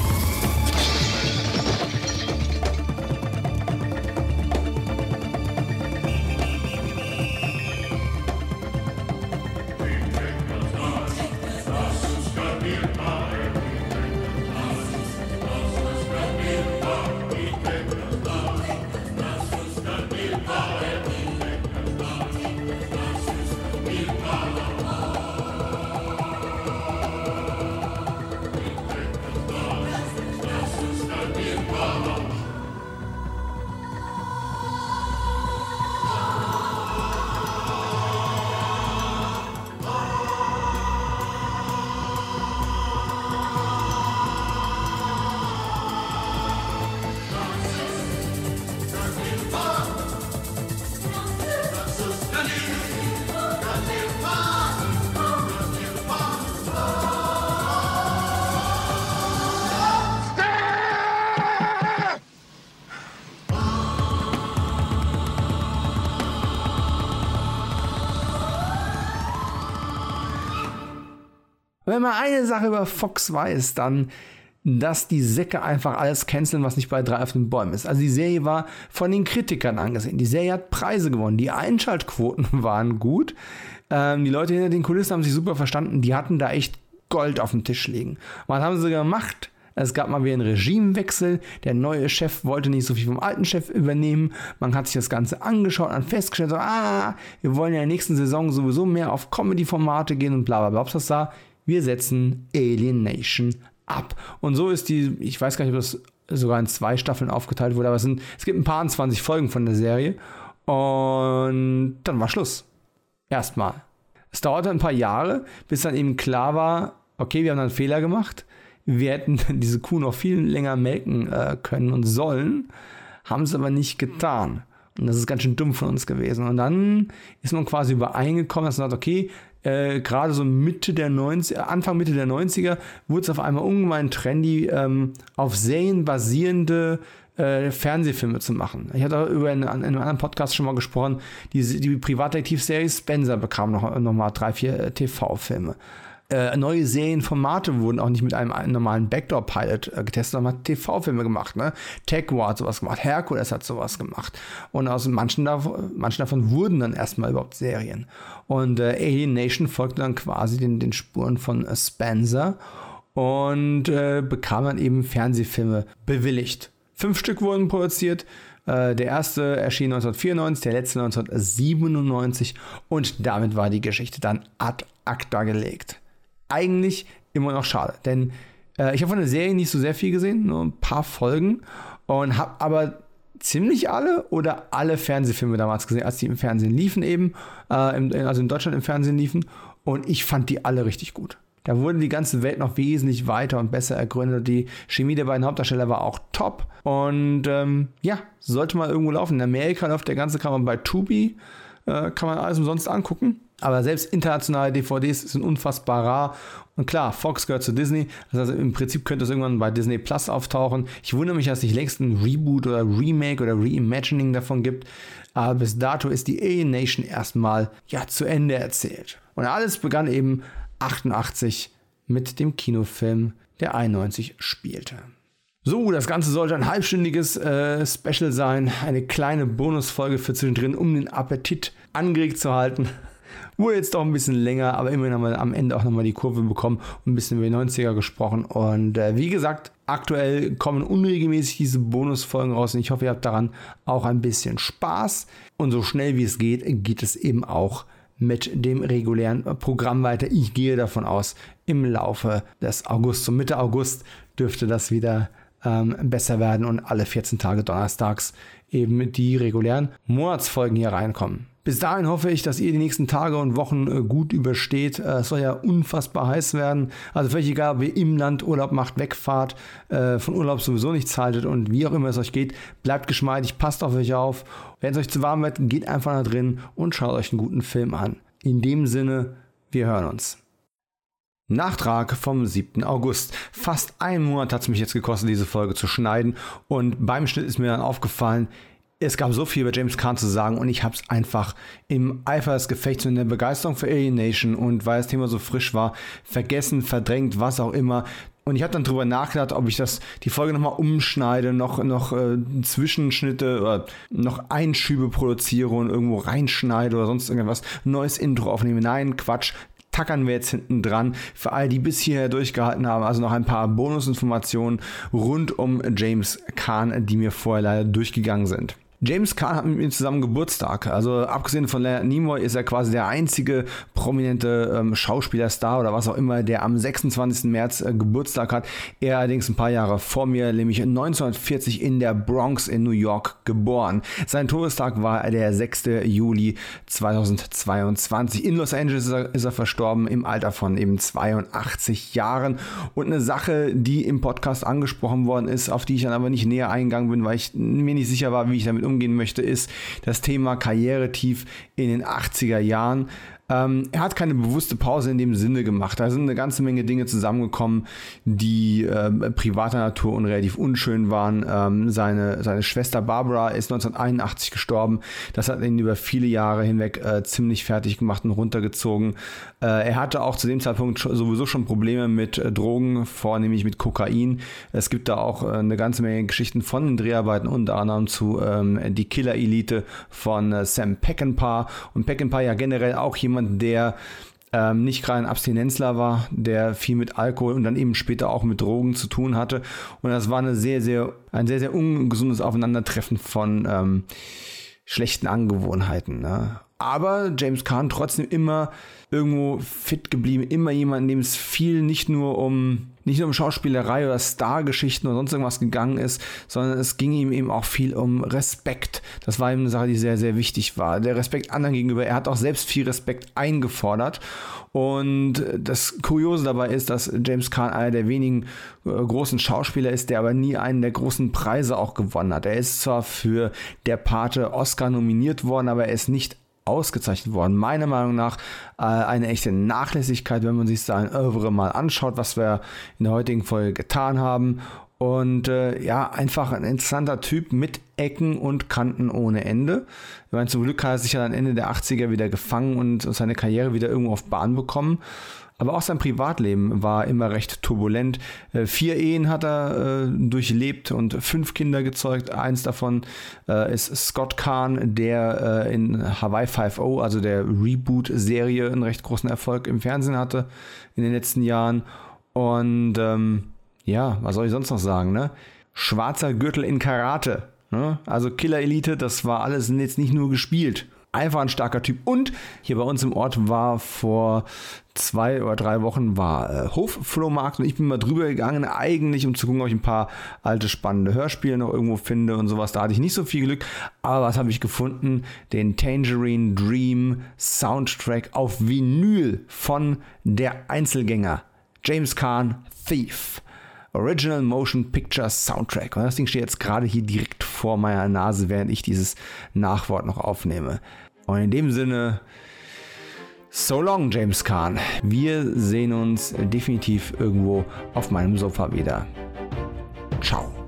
Wenn man eine Sache über Fox weiß, dann, dass die Säcke einfach alles canceln, was nicht bei drei auf den Bäumen ist. Also die Serie war von den Kritikern angesehen. Die Serie hat Preise gewonnen. Die Einschaltquoten (laughs) waren gut. Ähm, die Leute hinter den Kulissen haben sich super verstanden. Die hatten da echt Gold auf dem Tisch liegen. Was haben sie gemacht? Es gab mal wieder einen Regimewechsel. Der neue Chef wollte nicht so viel vom alten Chef übernehmen. Man hat sich das Ganze angeschaut und festgestellt, so, ah, wir wollen ja in der nächsten Saison sowieso mehr auf Comedy-Formate gehen und bla bla bla. Ob das da wir setzen Alien Nation ab. Und so ist die, ich weiß gar nicht, ob das sogar in zwei Staffeln aufgeteilt wurde, aber es, sind, es gibt ein paar 20 Folgen von der Serie. Und dann war Schluss. Erstmal. Es dauerte ein paar Jahre, bis dann eben klar war, okay, wir haben einen Fehler gemacht. Wir hätten (laughs) diese Kuh noch viel länger melken äh, können und sollen, haben es aber nicht getan. Und das ist ganz schön dumm von uns gewesen. Und dann ist man quasi übereingekommen, dass man sagt, okay, äh, gerade so Mitte der 90 Anfang Mitte der 90er wurde es auf einmal ungemein trendy, ähm, auf Serien basierende äh, Fernsehfilme zu machen. Ich hatte über in, in, einem anderen Podcast schon mal gesprochen, die, die Privatdetektivserie Spencer bekam noch, noch mal drei, vier äh, TV-Filme äh, neue Serienformate wurden auch nicht mit einem, normalen Backdoor-Pilot äh, getestet, sondern hat TV-Filme gemacht. Ne? TechWar hat sowas gemacht, Hercules hat sowas gemacht. Und aus manchen, davon, manchen davon wurden dann erstmal überhaupt Serien. Und äh, Alien Nation folgte dann quasi den, den Spuren von äh, Spencer und äh, bekam dann eben Fernsehfilme bewilligt. Fünf Stück wurden produziert. Der erste erschien 1994, der letzte 1997 und damit war die Geschichte dann ad acta gelegt eigentlich immer noch schade. Denn äh, ich habe von der Serie nicht so sehr viel gesehen, nur ein paar Folgen und habe aber ziemlich alle oder alle Fernsehfilme damals gesehen, als die im Fernsehen liefen eben, äh, im, also in Deutschland im Fernsehen liefen. Und ich fand die alle richtig gut. Da wurde die ganze Welt noch wesentlich weiter und besser ergründet. Die Chemie der beiden Hauptdarsteller war auch top. Und ähm, ja, sollte mal irgendwo laufen. In Amerika läuft der ganze Kram bei Tubi. Äh, kann man alles umsonst angucken. Aber selbst internationale DVDs sind unfassbar rar. Und klar, Fox gehört zu Disney. Das heißt, im Prinzip könnte es irgendwann bei Disney Plus auftauchen. Ich wundere mich, dass es nicht längst ein Reboot oder Remake oder Reimagining davon gibt. Aber bis dato ist die Alien Nation erstmal ja zu Ende erzählt. Und alles begann eben 88 mit dem Kinofilm, der 91 spielte. So, das Ganze sollte ein halbstündiges äh, Special sein, eine kleine Bonusfolge für zwischendrin, um den Appetit angeregt zu halten. Wurde jetzt doch ein bisschen länger, aber immerhin haben wir am Ende auch nochmal die Kurve bekommen und ein bisschen über die 90er gesprochen. Und äh, wie gesagt, aktuell kommen unregelmäßig diese Bonusfolgen raus und ich hoffe, ihr habt daran auch ein bisschen Spaß. Und so schnell wie es geht, geht es eben auch mit dem regulären Programm weiter. Ich gehe davon aus, im Laufe des August, so Mitte August, dürfte das wieder ähm, besser werden und alle 14 Tage donnerstags eben die regulären Monatsfolgen hier reinkommen. Bis dahin hoffe ich, dass ihr die nächsten Tage und Wochen äh, gut übersteht. Äh, es soll ja unfassbar heiß werden. Also völlig egal, ob ihr im Land Urlaub macht, wegfahrt, äh, von Urlaub sowieso nichts haltet und wie auch immer es euch geht, bleibt geschmeidig, passt auf euch auf. Wenn es euch zu warm wird, geht einfach da drin und schaut euch einen guten Film an. In dem Sinne, wir hören uns. Nachtrag vom 7. August. Fast einen Monat hat es mich jetzt gekostet, diese Folge zu schneiden. Und beim Schnitt ist mir dann aufgefallen, es gab so viel über James Caan zu sagen und ich habe es einfach im Eifer des Gefechts und in der Begeisterung für Alien Nation und weil das Thema so frisch war, vergessen, verdrängt, was auch immer. Und ich habe dann drüber nachgedacht, ob ich das die Folge nochmal umschneide, noch, noch äh, Zwischenschnitte oder noch Einschübe produziere und irgendwo reinschneide oder sonst irgendwas, neues Intro aufnehme. Nein, Quatsch tackern wir jetzt hinten dran. Für all die bis hierher durchgehalten haben, also noch ein paar Bonusinformationen rund um James Kahn, die mir vorher leider durchgegangen sind. James Caan hat mit ihm zusammen Geburtstag. Also abgesehen von Leonard Nimoy ist er quasi der einzige prominente ähm, Schauspielerstar oder was auch immer, der am 26. März äh, Geburtstag hat. Er allerdings ein paar Jahre vor mir, nämlich 1940 in der Bronx in New York geboren. Sein Todestag war der 6. Juli 2022. In Los Angeles ist er, ist er verstorben im Alter von eben 82 Jahren. Und eine Sache, die im Podcast angesprochen worden ist, auf die ich dann aber nicht näher eingegangen bin, weil ich mir nicht sicher war, wie ich damit umgehen möchte, ist das Thema Karrieretief in den 80er Jahren. Ähm, er hat keine bewusste Pause in dem Sinne gemacht. Da sind eine ganze Menge Dinge zusammengekommen, die äh, privater Natur und relativ unschön waren. Ähm, seine, seine Schwester Barbara ist 1981 gestorben. Das hat ihn über viele Jahre hinweg äh, ziemlich fertig gemacht und runtergezogen. Äh, er hatte auch zu dem Zeitpunkt sowieso schon Probleme mit äh, Drogen, vornehmlich mit Kokain. Es gibt da auch äh, eine ganze Menge Geschichten von den Dreharbeiten, unter anderem zu ähm, Die Killer-Elite von Sam Peckinpah. Und Peckinpah ja generell auch jemand, jemand, der ähm, nicht gerade ein Abstinenzler war, der viel mit Alkohol und dann eben später auch mit Drogen zu tun hatte. Und das war eine sehr, sehr, ein sehr, sehr ungesundes Aufeinandertreffen von ähm, schlechten Angewohnheiten. Ne? Aber James Caan trotzdem immer irgendwo fit geblieben, immer jemand, dem es viel nicht nur um nicht nur um Schauspielerei oder Stargeschichten oder sonst irgendwas gegangen ist, sondern es ging ihm eben auch viel um Respekt. Das war ihm eine Sache, die sehr, sehr wichtig war. Der Respekt anderen gegenüber. Er hat auch selbst viel Respekt eingefordert. Und das Kuriose dabei ist, dass James Caan einer der wenigen äh, großen Schauspieler ist, der aber nie einen der großen Preise auch gewonnen hat. Er ist zwar für der Pate Oscar nominiert worden, aber er ist nicht ausgezeichnet worden. Meiner Meinung nach äh, eine echte Nachlässigkeit, wenn man sich sein Oeuvre mal anschaut, was wir in der heutigen Folge getan haben. Und äh, ja, einfach ein interessanter Typ mit Ecken und Kanten ohne Ende. Ich meine, zum Glück hat er sich ja dann Ende der 80er wieder gefangen und seine Karriere wieder irgendwo auf Bahn bekommen. Aber auch sein Privatleben war immer recht turbulent. Äh, vier Ehen hat er äh, durchlebt und fünf Kinder gezeugt. Eins davon äh, ist Scott Kahn, der in Hawaii 5.0, also der Reboot-Serie, einen recht großen Erfolg im Fernsehen hatte in den letzten Jahren. Und ähm, ja, was soll ich sonst noch sagen? Ne? Schwarzer Gürtel in Karate. Ne? Also Killer Elite, das war alles jetzt nicht nur gespielt. Einfach ein starker Typ. Und hier bei uns im Ort war vor zwei oder drei Wochen war äh, Hofflohmarkt und ich bin mal drüber gegangen, eigentlich um zu gucken, ob ich ein paar alte spannende Hörspiele noch irgendwo finde und sowas. Da hatte ich nicht so viel Glück, aber was habe ich gefunden? Den Tangerine Dream Soundtrack auf Vinyl von der Einzelgänger James Kahn Thief. Original Motion Picture Soundtrack. Und das Ding steht jetzt gerade hier direkt vor meiner Nase, während ich dieses Nachwort noch aufnehme. Und in dem Sinne, so long, James Kahn. Wir sehen uns definitiv irgendwo auf meinem Sofa wieder. Ciao.